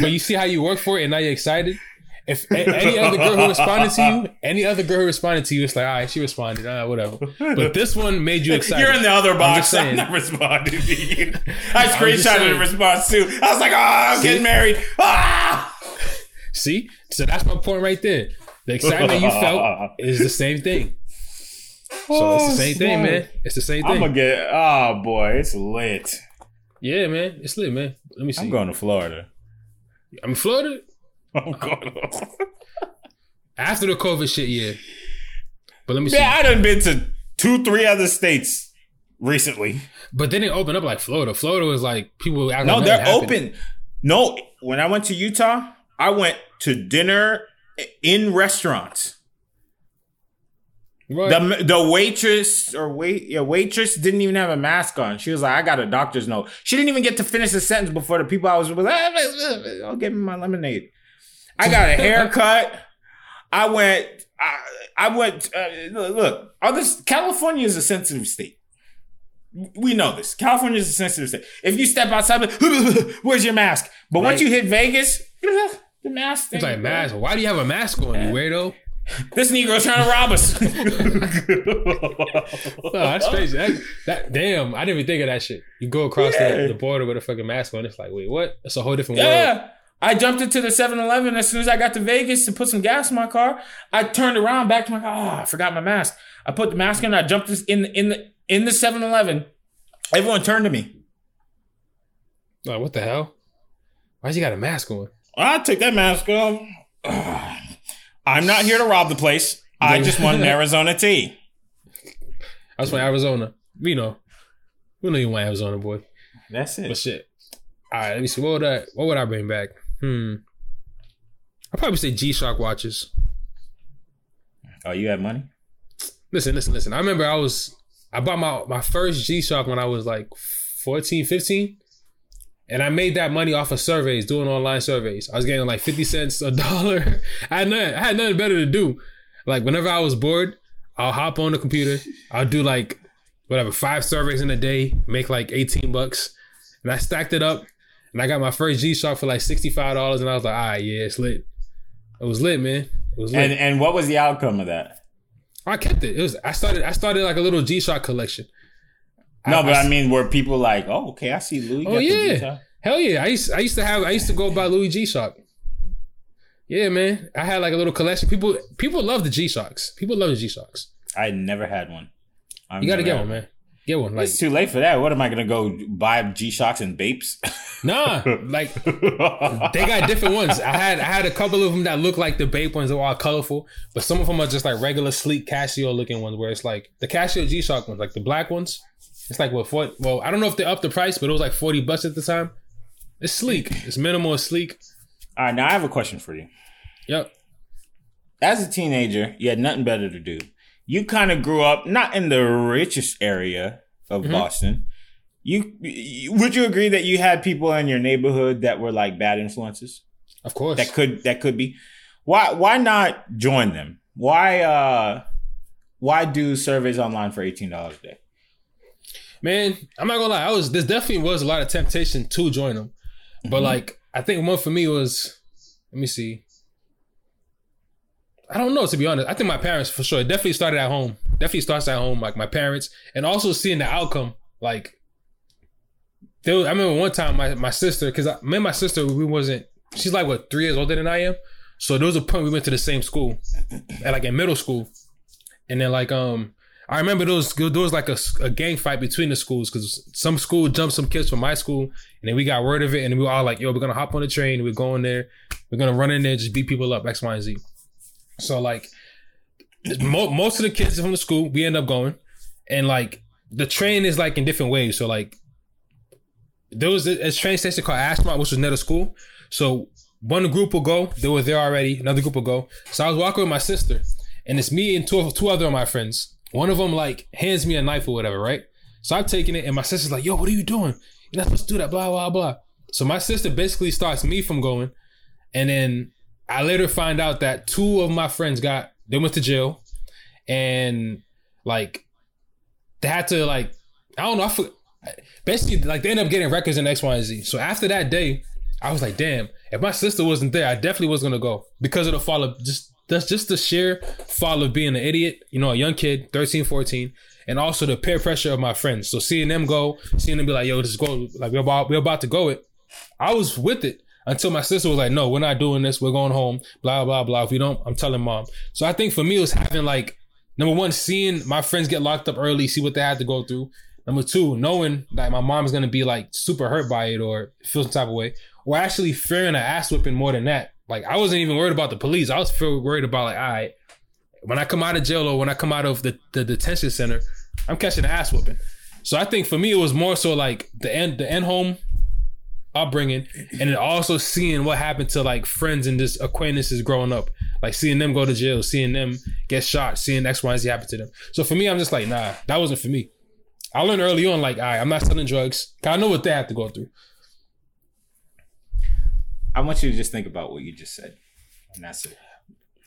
But you see how you work for it, and now you're excited. If any other girl who responded to you, any other girl who responded to you, it's like, all right, she responded, uh, whatever. But this one made you excited. You're in the other I'm box. just I'm, not responding to you. I screenshotted the response too. I was like, oh, I'm See? getting married. Ah! See, so that's my point right there. The excitement you felt is the same thing. So it's the oh, same thing, man. It's the same I'm thing. gonna get. Oh boy, it's lit. Yeah, man. It's lit, man. Let me see. I'm going to Florida. I'm in Florida I'm going. after the COVID shit, yeah. But let me see. Man, I done been to two, three other states recently. But then they open up like Florida. Florida was like people. act No, they're open. No, when I went to Utah, I went to dinner in restaurants. Right. The the waitress or wait yeah waitress didn't even have a mask on. She was like, "I got a doctor's note." She didn't even get to finish the sentence before the people I was with. "Ah, I'll give me my lemonade. I got a haircut. I went. I, I went. Uh, look, look, all this California is a sensitive state. We know this. California is a sensitive state. If you step outside, where's your mask? But once you hit Vegas, the mask. It's thing, like mask. Why do you have a mask on, you weirdo? This Negro's trying to rob us. No, that's crazy. That, that damn, I didn't even think of that shit. You go across Yeah. the, the border with a fucking mask on. It's like, wait, what? It's a whole different world. Yeah. I jumped into the 7 Eleven as soon as I got to Vegas to put some gas in my car. I turned around back to my car. Oh, I forgot my mask. I put the mask on. I jumped this in, in the in the 7 Eleven. Everyone turned to me. Like, what the hell? Why's he got a mask on? I took that mask off. I'm not here to rob the place. I just want an Arizona tea. I was from Arizona. We know. We know you want Arizona, boy. That's it. But shit. All right, let me see. What would I? What would I bring back? Hmm. I'd probably say G Shock watches. Oh, you have money? Listen, listen, listen. I remember I was I bought my my first G Shock when I was like 14, 15. And I made that money off of surveys, doing online surveys. I was getting like 50 cents a dollar. I had nothing, I had nothing better to do. Like whenever I was bored, I'll hop on the computer. I'll do like whatever, five surveys in a day, make like 18 bucks. And I stacked it up and I got my first G Shock for like $65. And I was like, all right, yeah, it's lit. It was lit, man. It was lit. And and what was the outcome of that? I kept it. It was I started I started like a little G Shock collection. No, but I mean, were people like, "Oh, okay, I see Louis." Oh yeah, hell yeah! I used I used to have I used to go buy Louis G Shock. Yeah, man, I had like a little collection. People people love the G Shocks. People love the G Shocks. I never had one. I've you got to get one, man. Get one. Like, it's too late for that. What am I gonna go buy G Shocks and Bapes? Nah, like they got different ones. I had I had a couple of them that look like the Bape ones. They're all colorful, but some of them are just like regular sleek Casio looking ones. Where it's like the Casio G Shock ones, like the black ones. It's like what for? Well, I don't know if they upped the price, but it was like forty bucks at the time. It's sleek. It's minimal. It's sleek. All right, now I have a question for you. Yep. As a teenager, you had nothing better to do you kind of grew up not in the richest area of mm-hmm. Boston. You would you agree that you had people in your neighborhood that were like bad influences? Of course. That could that could be. Why why not join them? Why uh why do surveys online for eighteen dollars a day? Man, I'm not gonna lie. I was there definitely was a lot of temptation to join them, but mm-hmm. like I think one for me was let me see. I don't know to be honest. I think my parents for sure. It definitely started at home. Definitely starts at home. Like my parents, and also seeing the outcome. Like, there was, I remember one time my my sister, because me and my sister we wasn't. She's like what three years older than I am. So there was a point we went to the same school, at like in middle school, and then like um I remember there was there was like a, a gang fight between the schools because some school jumped some kids from my school, and then we got word of it, and we were all like, "Yo, we're gonna hop on the train, we're going there, we're gonna run in there, just beat people up, X, Y, and Z." So like mo- most of the kids from the school, we end up going, and like the train is like in different ways. So like there was a, a train station called Ashmont, which was near the school. So one group will go, they were there already. Another group will go. So I was walking with my sister, and it's me and two two other of my friends. One of them like hands me a knife or whatever, right? So I'm taking it, and my sister's like, "Yo, what are you doing? You're not supposed to do that." Blah blah blah. So my sister basically starts me from going, and then I later find out that two of my friends got they went to jail, and like they had to like I don't know. I basically like they ended up getting records in X, Y, and Z. So after that day, I was like, damn, if my sister wasn't there, I definitely was gonna go because of the fall of just that's just the sheer fall of being an idiot, you know, a young kid, 13, 14, and also the peer pressure of my friends. So seeing them go, seeing them be like, yo, just go, like we're about we're about to go it. I was with it until my sister was like, no, we're not doing this. We're going home. Blah, blah, blah. If we don't, I'm telling mom. So I think for me, it was having like, number one, seeing my friends get locked up early, see what they had to go through. Number two, knowing that my mom's to be like super hurt by it or feel some type of way. Or actually fearing an ass whipping more than that. Like I wasn't even worried about the police. I was feel worried about like, all right, when I come out of jail or when I come out of the, the detention center, I'm catching an ass whooping. So I think for me it was more so like the end the end home upbringing and then also seeing what happened to like friends and just acquaintances growing up. Like seeing them go to jail seeing them get shot seeing x y z happen to them. So for me i'm just like nah that wasn't for me. I learned early on like all right i'm not selling drugs. I know what they have to go through i want you to just think about what you just said. And that's it.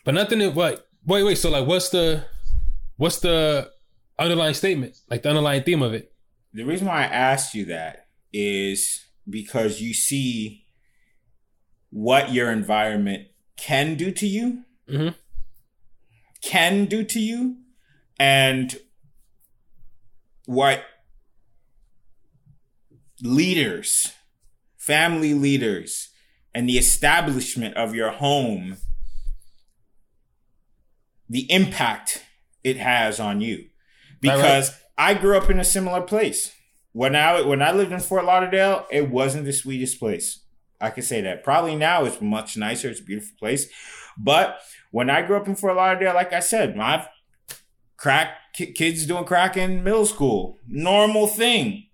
But nothing what wait wait so like what's the what's the underlying statement? Like the underlying theme of it? The reason why i asked you that is because you see what your environment can do to you, mm-hmm. can do to you, and what leaders, family leaders, and the establishment of your home, the impact it has on you. Because right, right. I grew up in a similar place when I when I lived in Fort Lauderdale, it wasn't the sweetest place. I can say that. Probably now it's much nicer. It's a beautiful place. But when I grew up in Fort Lauderdale, like I said, my crack kids doing crack in middle school, normal thing.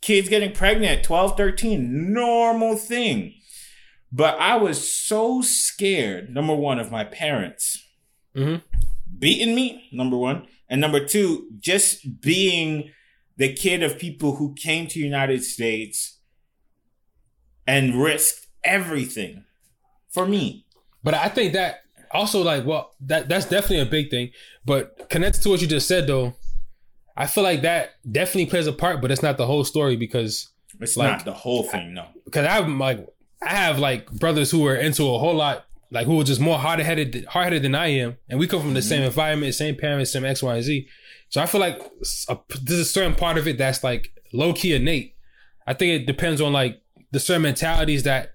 Kids getting pregnant 12, 13, normal thing. But I was so scared, number one, of my parents mm-hmm. beating me, number one. And number two, just being the kid of people who came to United States and risked everything for me. But I think that also like well that that's definitely a big thing. But connected to what you just said though, I feel like that definitely plays a part, but it's not the whole story because it's like, not the whole thing, no. Because I'm like I have like brothers who are into a whole lot like who are just more hard headed, hard headed than I am, and we come from the same mm-hmm. environment, same parents, same X, Y, and Z. So I feel like a, there's a certain part of it that's like low key innate. I think it depends on like the certain mentalities that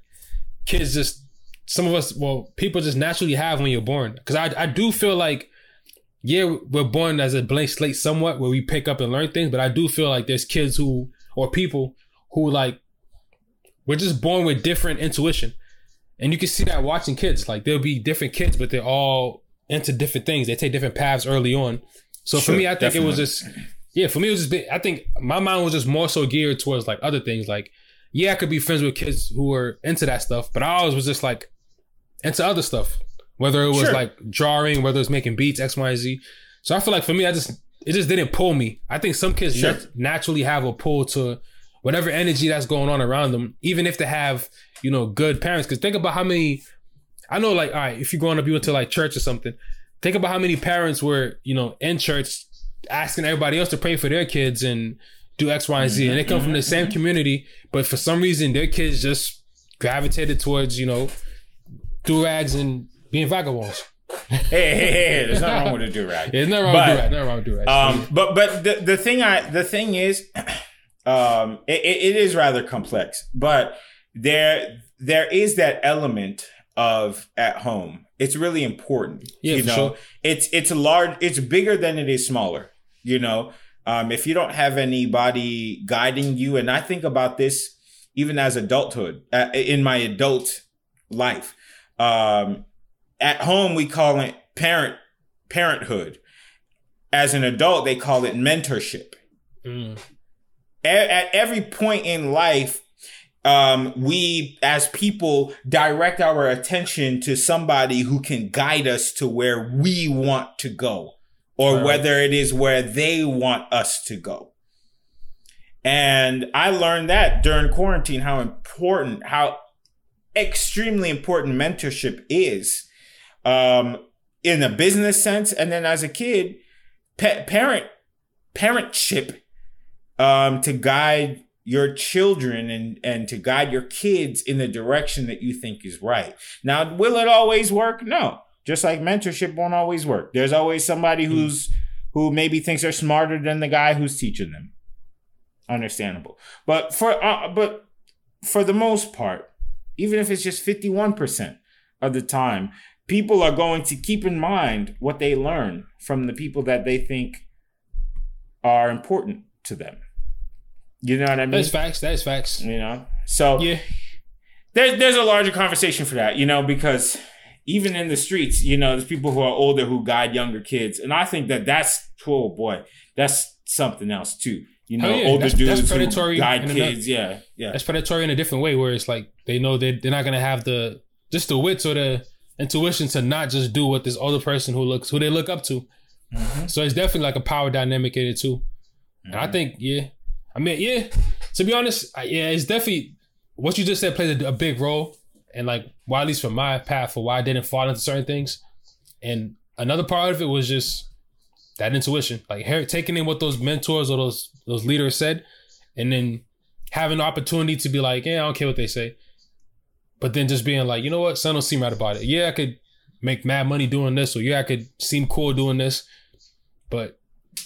kids just some of us well people just naturally have when you're born because I, I do feel like yeah we're born as a blank slate somewhat where we pick up and learn things but i do feel like there's kids who or people who like we're just born with different intuition. And you can see that watching kids like there'll be different kids but they're all into different things. They take different paths early on. So Sure, for me i think it was just yeah for me it was just i think my mind was just more so geared towards like other things. Like yeah i could be friends with kids who were into that stuff but i always was just like into other stuff. Whether it was Sure. like drawing whether it was making beats x y z. So i feel like for me i just it just didn't pull me. I think some kids Sure. nat- naturally have a pull to whatever energy that's going on around them even if they have you know good parents. Because think about how many i know like all right if you're growing up you went to like church or something think about how many parents were you know in church asking everybody else to pray for their kids and do x y and z. And they come from the same community but for some reason their kids just gravitated towards you know do rags and being vagabonds. Hey, hey, hey, there's nothing wrong with a do rag. there's nothing wrong But, with do rag nothing wrong with do rags Um, but but the the thing I the thing is, um, it, it is rather complex. But there there is that element of at home. It's really important. Yeah, you know, sure. it's it's a large. It's bigger than it is smaller. You know, um, if you don't have anybody guiding you, and I think about this even as adulthood uh, in my adult life. Um, at home, we call it parent parenthood. As an adult, they call it mentorship. Mm. At every point in life, um, we as people direct our attention to somebody who can guide us to where we want to go, or Right. whether it is where they want us to go. And I learned that during quarantine how important, how extremely important mentorship is um, in a business sense. And then as a kid, pa- parent, parentship um, to guide your children and, and to guide your kids in the direction that you think is right. Now, will it always work? No. Just like mentorship won't always work. There's always somebody who's who maybe thinks they're smarter than the guy who's teaching them. Understandable. But for uh, but for the most part, even if it's just 51% of the time, people are going to keep in mind what they learn from the people that they think are important to them. You know what I mean? that's facts that's facts You know? So yeah there's there's a larger conversation for that, you know, because even in the streets, you know, there's people who are older who guide younger kids, and I think that that's oh boy, that's something else too. You know, Oh, yeah. older That's- that's dudes who predatory guide in a kids, yeah, yeah, that's predatory in a different way where it's like they know they they're not gonna have the just the wits or the intuition to not just do what this older person who looks who they look up to. Mm-hmm. So it's definitely like a power dynamic in it too. And I think yeah, I mean yeah. To be honest, yeah, it's definitely what you just said plays a, a big role, and like why at least for my path for why I didn't fall into certain things. And another part of it was just that intuition, like taking in what those mentors or those those leaders said, and then having the opportunity to be like, yeah, I don't care what they say, but then just being like, you know what, son don't seem right about it. Yeah, I could make mad money doing this, or yeah, I could seem cool doing this, but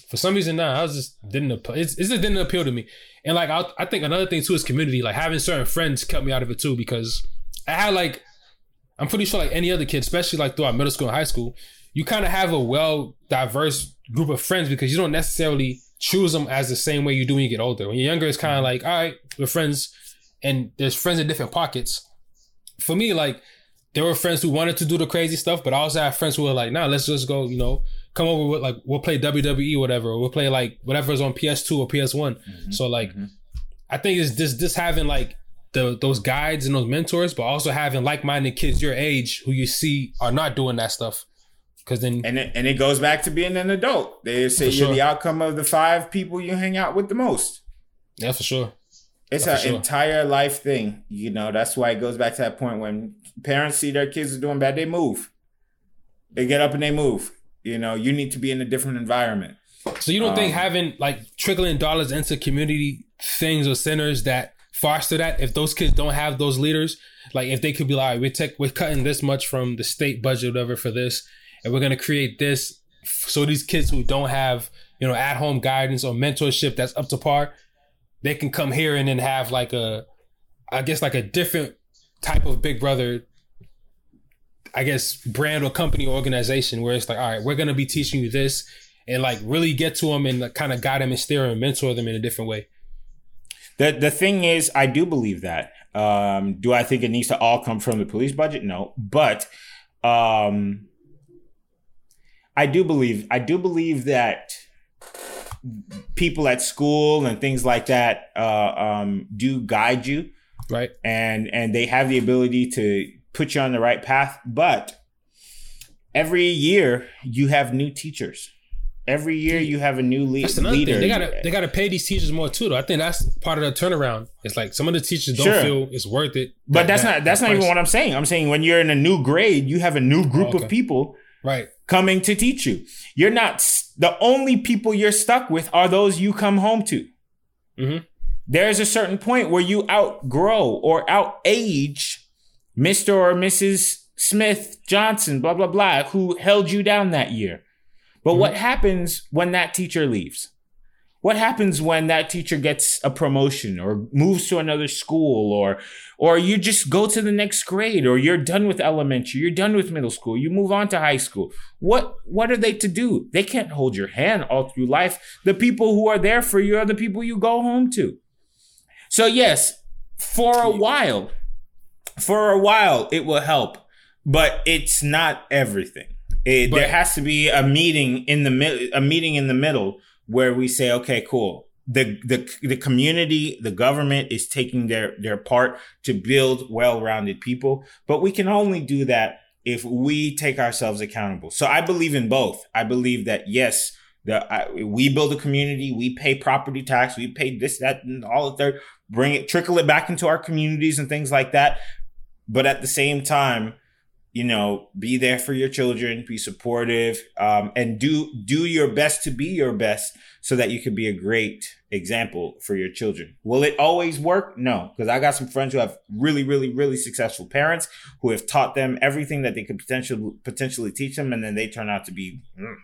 for some reason, nah, I was just didn't appeal. It's, it just didn't appeal to me. And like, I, I think another thing too is community. Like having certain friends cut me out of it too because I had like, I'm pretty sure like any other kid, especially like throughout middle school and high school, you kind of have a well diverse group of friends because you don't necessarily choose them as the same way you do when you get older. When you're younger, it's kind of mm-hmm. like, all right, we're friends, and there's friends in different pockets. For me, like there were friends who wanted to do the crazy stuff, but I also have friends who were like, nah, let's just go, you know, come over with like we'll play WWE, whatever, or we'll play like whatever's on PS2 or PS1. Mm-hmm. So like mm-hmm. I think it's this this having like the those guides and those mentors, but also having like minded kids your age who you see are not doing that stuff. Cause then and it, and it goes back to being an adult. They say you're sure. the outcome of the five people you hang out with the most. yeah, for sure. It's an sure. entire life thing. You know, that's why it goes back to that point when parents see their kids are doing bad, they move. They get up and they move. You know, you need to be in a different environment. So you don't think Um, having like trickling dollars into community things or centers that foster that if those kids don't have those leaders like if they could be like we take we're cutting this much from the state budget whatever for this and we're going to create this so these kids who don't have you know at home guidance or mentorship that's up to par they can come here and then have like a i guess like a different type of big brother i guess brand or company or organization where it's like all right we're going to be teaching you this and like really get to them and kind of guide them and steer them and mentor them in a different way the the thing is, I do believe that. Um, do I think it needs to all come from the police budget? No, but um, I do believe I do believe that people at school and things like that uh, um, do guide you, right? And and they have the ability to put you on the right path. But every year you have new teachers. Every year you have a new le- That's leader. thing. They gotta they gotta pay these teachers more too. Though I think that's part of the turnaround. It's like some of the teachers don't Sure. feel it's worth it. But that- that's that- not that's that not even what I'm saying. I'm saying when you're in a new grade, you have a new group Oh, okay. of people right. coming to teach you. You're not the only people you're stuck with are those you come home to. Mhm. There's a certain point where you outgrow or outage Mr. or Mrs. Smith Johnson, blah blah blah, who held you down that year. But what mm-hmm. happens when that teacher leaves? What happens when that teacher gets a promotion or moves to another school or or you just go to the next grade or you're done with elementary, you're done with middle school, you move on to high school. What what are they to do? They can't hold your hand all through life. The people who are there for you are the people you go home to. So yes, for a while, for a while it will help, but it's not everything. It, there has to be a meeting in the mid, a meeting in the middle where we say, okay, cool. The, the the community, the government is taking their their part to build well-rounded people, but we can only do that if we take ourselves accountable. So I believe in both. I believe that yes, the I, we build a community, we pay property tax, we pay this, that, and all the third, bring it, trickle it back into our communities and things like that. But at the same time, you know, be there for your children, be supportive, um, and do do your best to be your best, so that you can be a great example for your children. Will it always work? No, because I got some friends who have really, really, really successful parents who have taught them everything that they could potentially potentially teach them, and then they turn out to be. mm.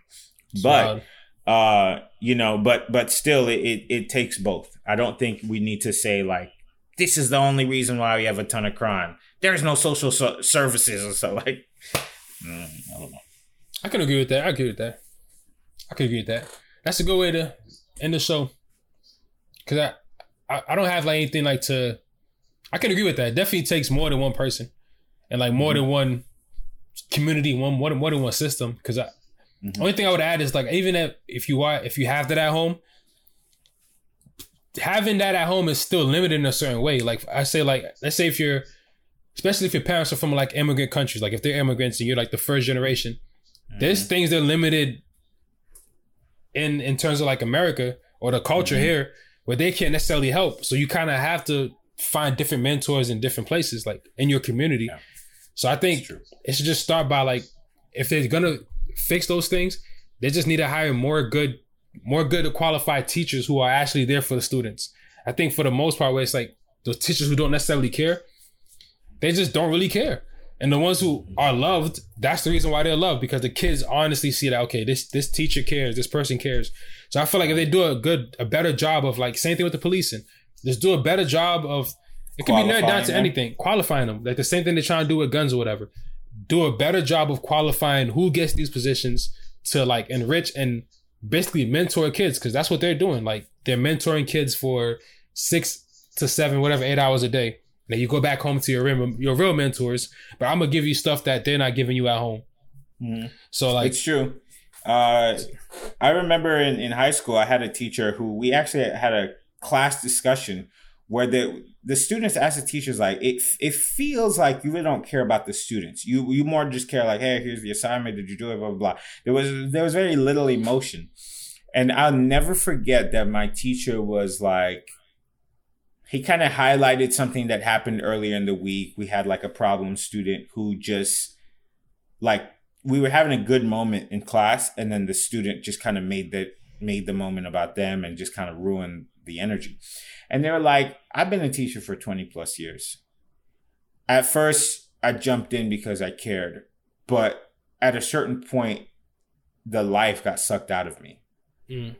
But uh you know but but still it, it it takes both i don't think we need to say like this is the only reason why we have a ton of crime there's no social so- services or so like mm, i don't know I can agree with that. I agree with that. I can agree with that. That's a good way to end the show. Cause I, I, I don't have like anything like to. I can agree with that. It definitely takes more than one person, and like more than one community, one more than more than one system. Cause I, Mhm. only thing I would add is like even if if you are if you have that at home, having that at home is still limited in a certain way. Like I say, like let's say if you're, especially if your parents are from like immigrant countries, like if they're immigrants and you're like the first generation, there's things that are limited in in terms of like America or the culture Mhm. here where they can't necessarily help. So you kind of have to find different mentors in different places, like in your community. Yeah. So I think it should just start by like if they're gonna fix those things, they just need to hire more good, more good qualified teachers who are actually there for the students. I think for the most part, where it's like those teachers who don't necessarily care, they just don't really care. And the ones who are loved, that's the reason why they're loved because the kids honestly see that okay, this this teacher cares, this person cares. So I feel like if they do a good, a better job of like same thing with the policing, just do a better job of it could be narrowed down to them. anything, qualifying them, like the same thing they're trying to do with guns or whatever. Do a better job of qualifying who gets these positions to like enrich and basically mentor kids because that's what they're doing. Like they're mentoring kids for six to seven, whatever, eight hours a day. Now you go back home to your real, your real mentors, but I'm gonna give you stuff that they're not giving you at home. Mhm. So like, it's true. Uh i remember in, in high school i had a teacher who we actually had a class discussion where the the students asked the teachers like it it feels like you really don't care about the students. You you more just care like hey here's the assignment. Did you do it? Blah blah blah. There was there was very little emotion. And i'll never forget that my teacher was like he kind of highlighted something that happened earlier in the week we had like a problem student who just like we were having a good moment in class and then the student just kind of made that made the moment about them and just kind of ruined the energy. And they're like, I've been a teacher for 20 plus years. At first, I jumped in because I cared, but at a certain point, the life got sucked out of me. Mm.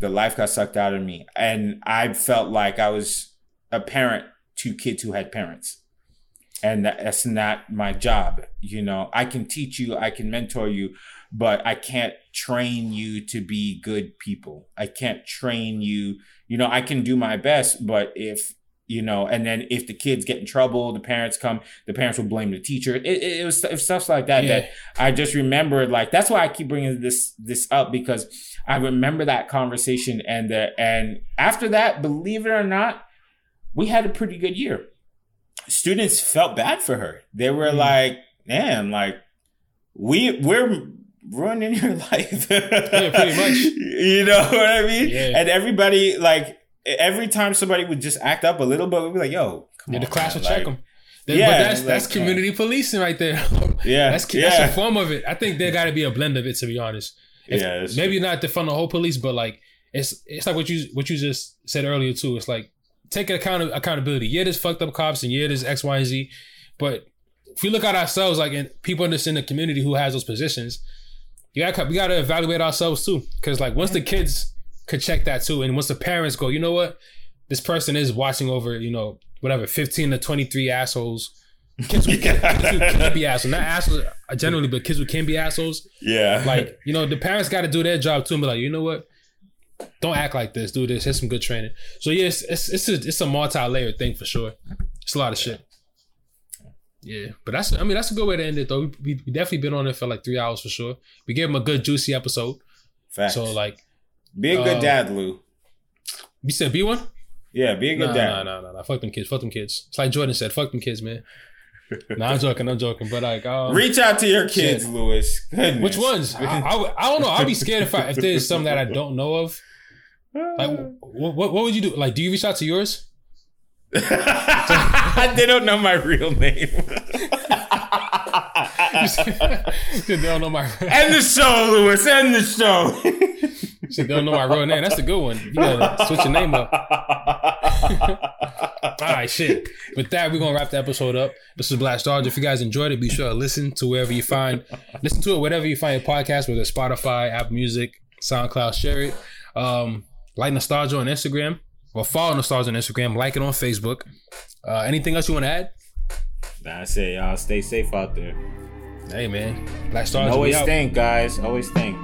The life got sucked out of me. And I felt like I was a parent to kids who had parents. And that's not my job. You know, I can teach you, I can mentor you, but I can't train you to be good people. I can't train you. You know, I can do my best, but if you know, and then if the kids get in trouble, the parents come, the parents will blame the teacher. It, it, it was, it was stuff like that Yeah. that I just remembered. Like that's why I keep bringing this this up because I remember that conversation and the and after that, believe it or not, we had a pretty good year. Students felt bad for her. They were Mm. like, "Damn, like we we're ruining your life." Yeah, pretty much. You know what I mean? Yeah. And everybody like every time somebody would just act up a little bit, we'd be like, "Yo, come Yeah, the class man, will check like- them. Yeah, but that's like, that's community policing right there. Yeah, that's that's yeah. a form of it. I think there got to be a blend of it. To be honest, If- Yeah, that's maybe not defund the whole police, but like it's it's like what you what you just said earlier too. It's like take account of accountability. Yeah, there's fucked up cops, and yeah, there's X, Y, and Z. But if we look at ourselves, like and people in this in the community who has those positions, you got we got to evaluate ourselves too. Because like once the kids could check that too, and once the parents go, you know what, this person is watching over, you know, whatever, fifteen to twenty three assholes. Kids who, kids who can be assholes, not assholes uh, generally, but kids who can be assholes yeah, like you know the parents got to do their job too and be like you know what don't act like this do this here's some good training. So yeah it's it's it's a, it's a multi-layered thing for sure. It's a lot of shit. Yeah but that's i mean that's a good way to end it though. We, we definitely been on it for like three hours for sure. We gave him a good juicy episode. Facts. so like be a good uh, dad, Lou. you said be one? Yeah, be a good nah, dad. nah nah nah nah. Fuck them kids. Fuck them kids. It's like jordan said fuck them kids man nah i'm joking i'm joking but like um, Reach out to your kids, shit. Lewis. Goodness. which ones I, I, I don't know I'd be scared if i if there's some that i don't know of like what, what, what would you do like do you reach out to yours they don't know my real name. They don't know my End the show, Lewis. End the show. they don't know my real name. That's the good one. You gotta switch your name up. All right, shit. With that, we're gonna wrap the episode up. This is Black Stars. If you guys enjoyed it, be sure to listen to wherever you find, listen to it whatever you find your podcast, whether it's Spotify, Apple Music, SoundCloud. Share it. Um, like Nostalgia on Instagram, or follow Nostalgia on Instagram. Like it on Facebook. Uh, anything else you want to add? That's it, y'all. Stay safe out there. Hey man, Black And Stars. we always think, guys. Always think.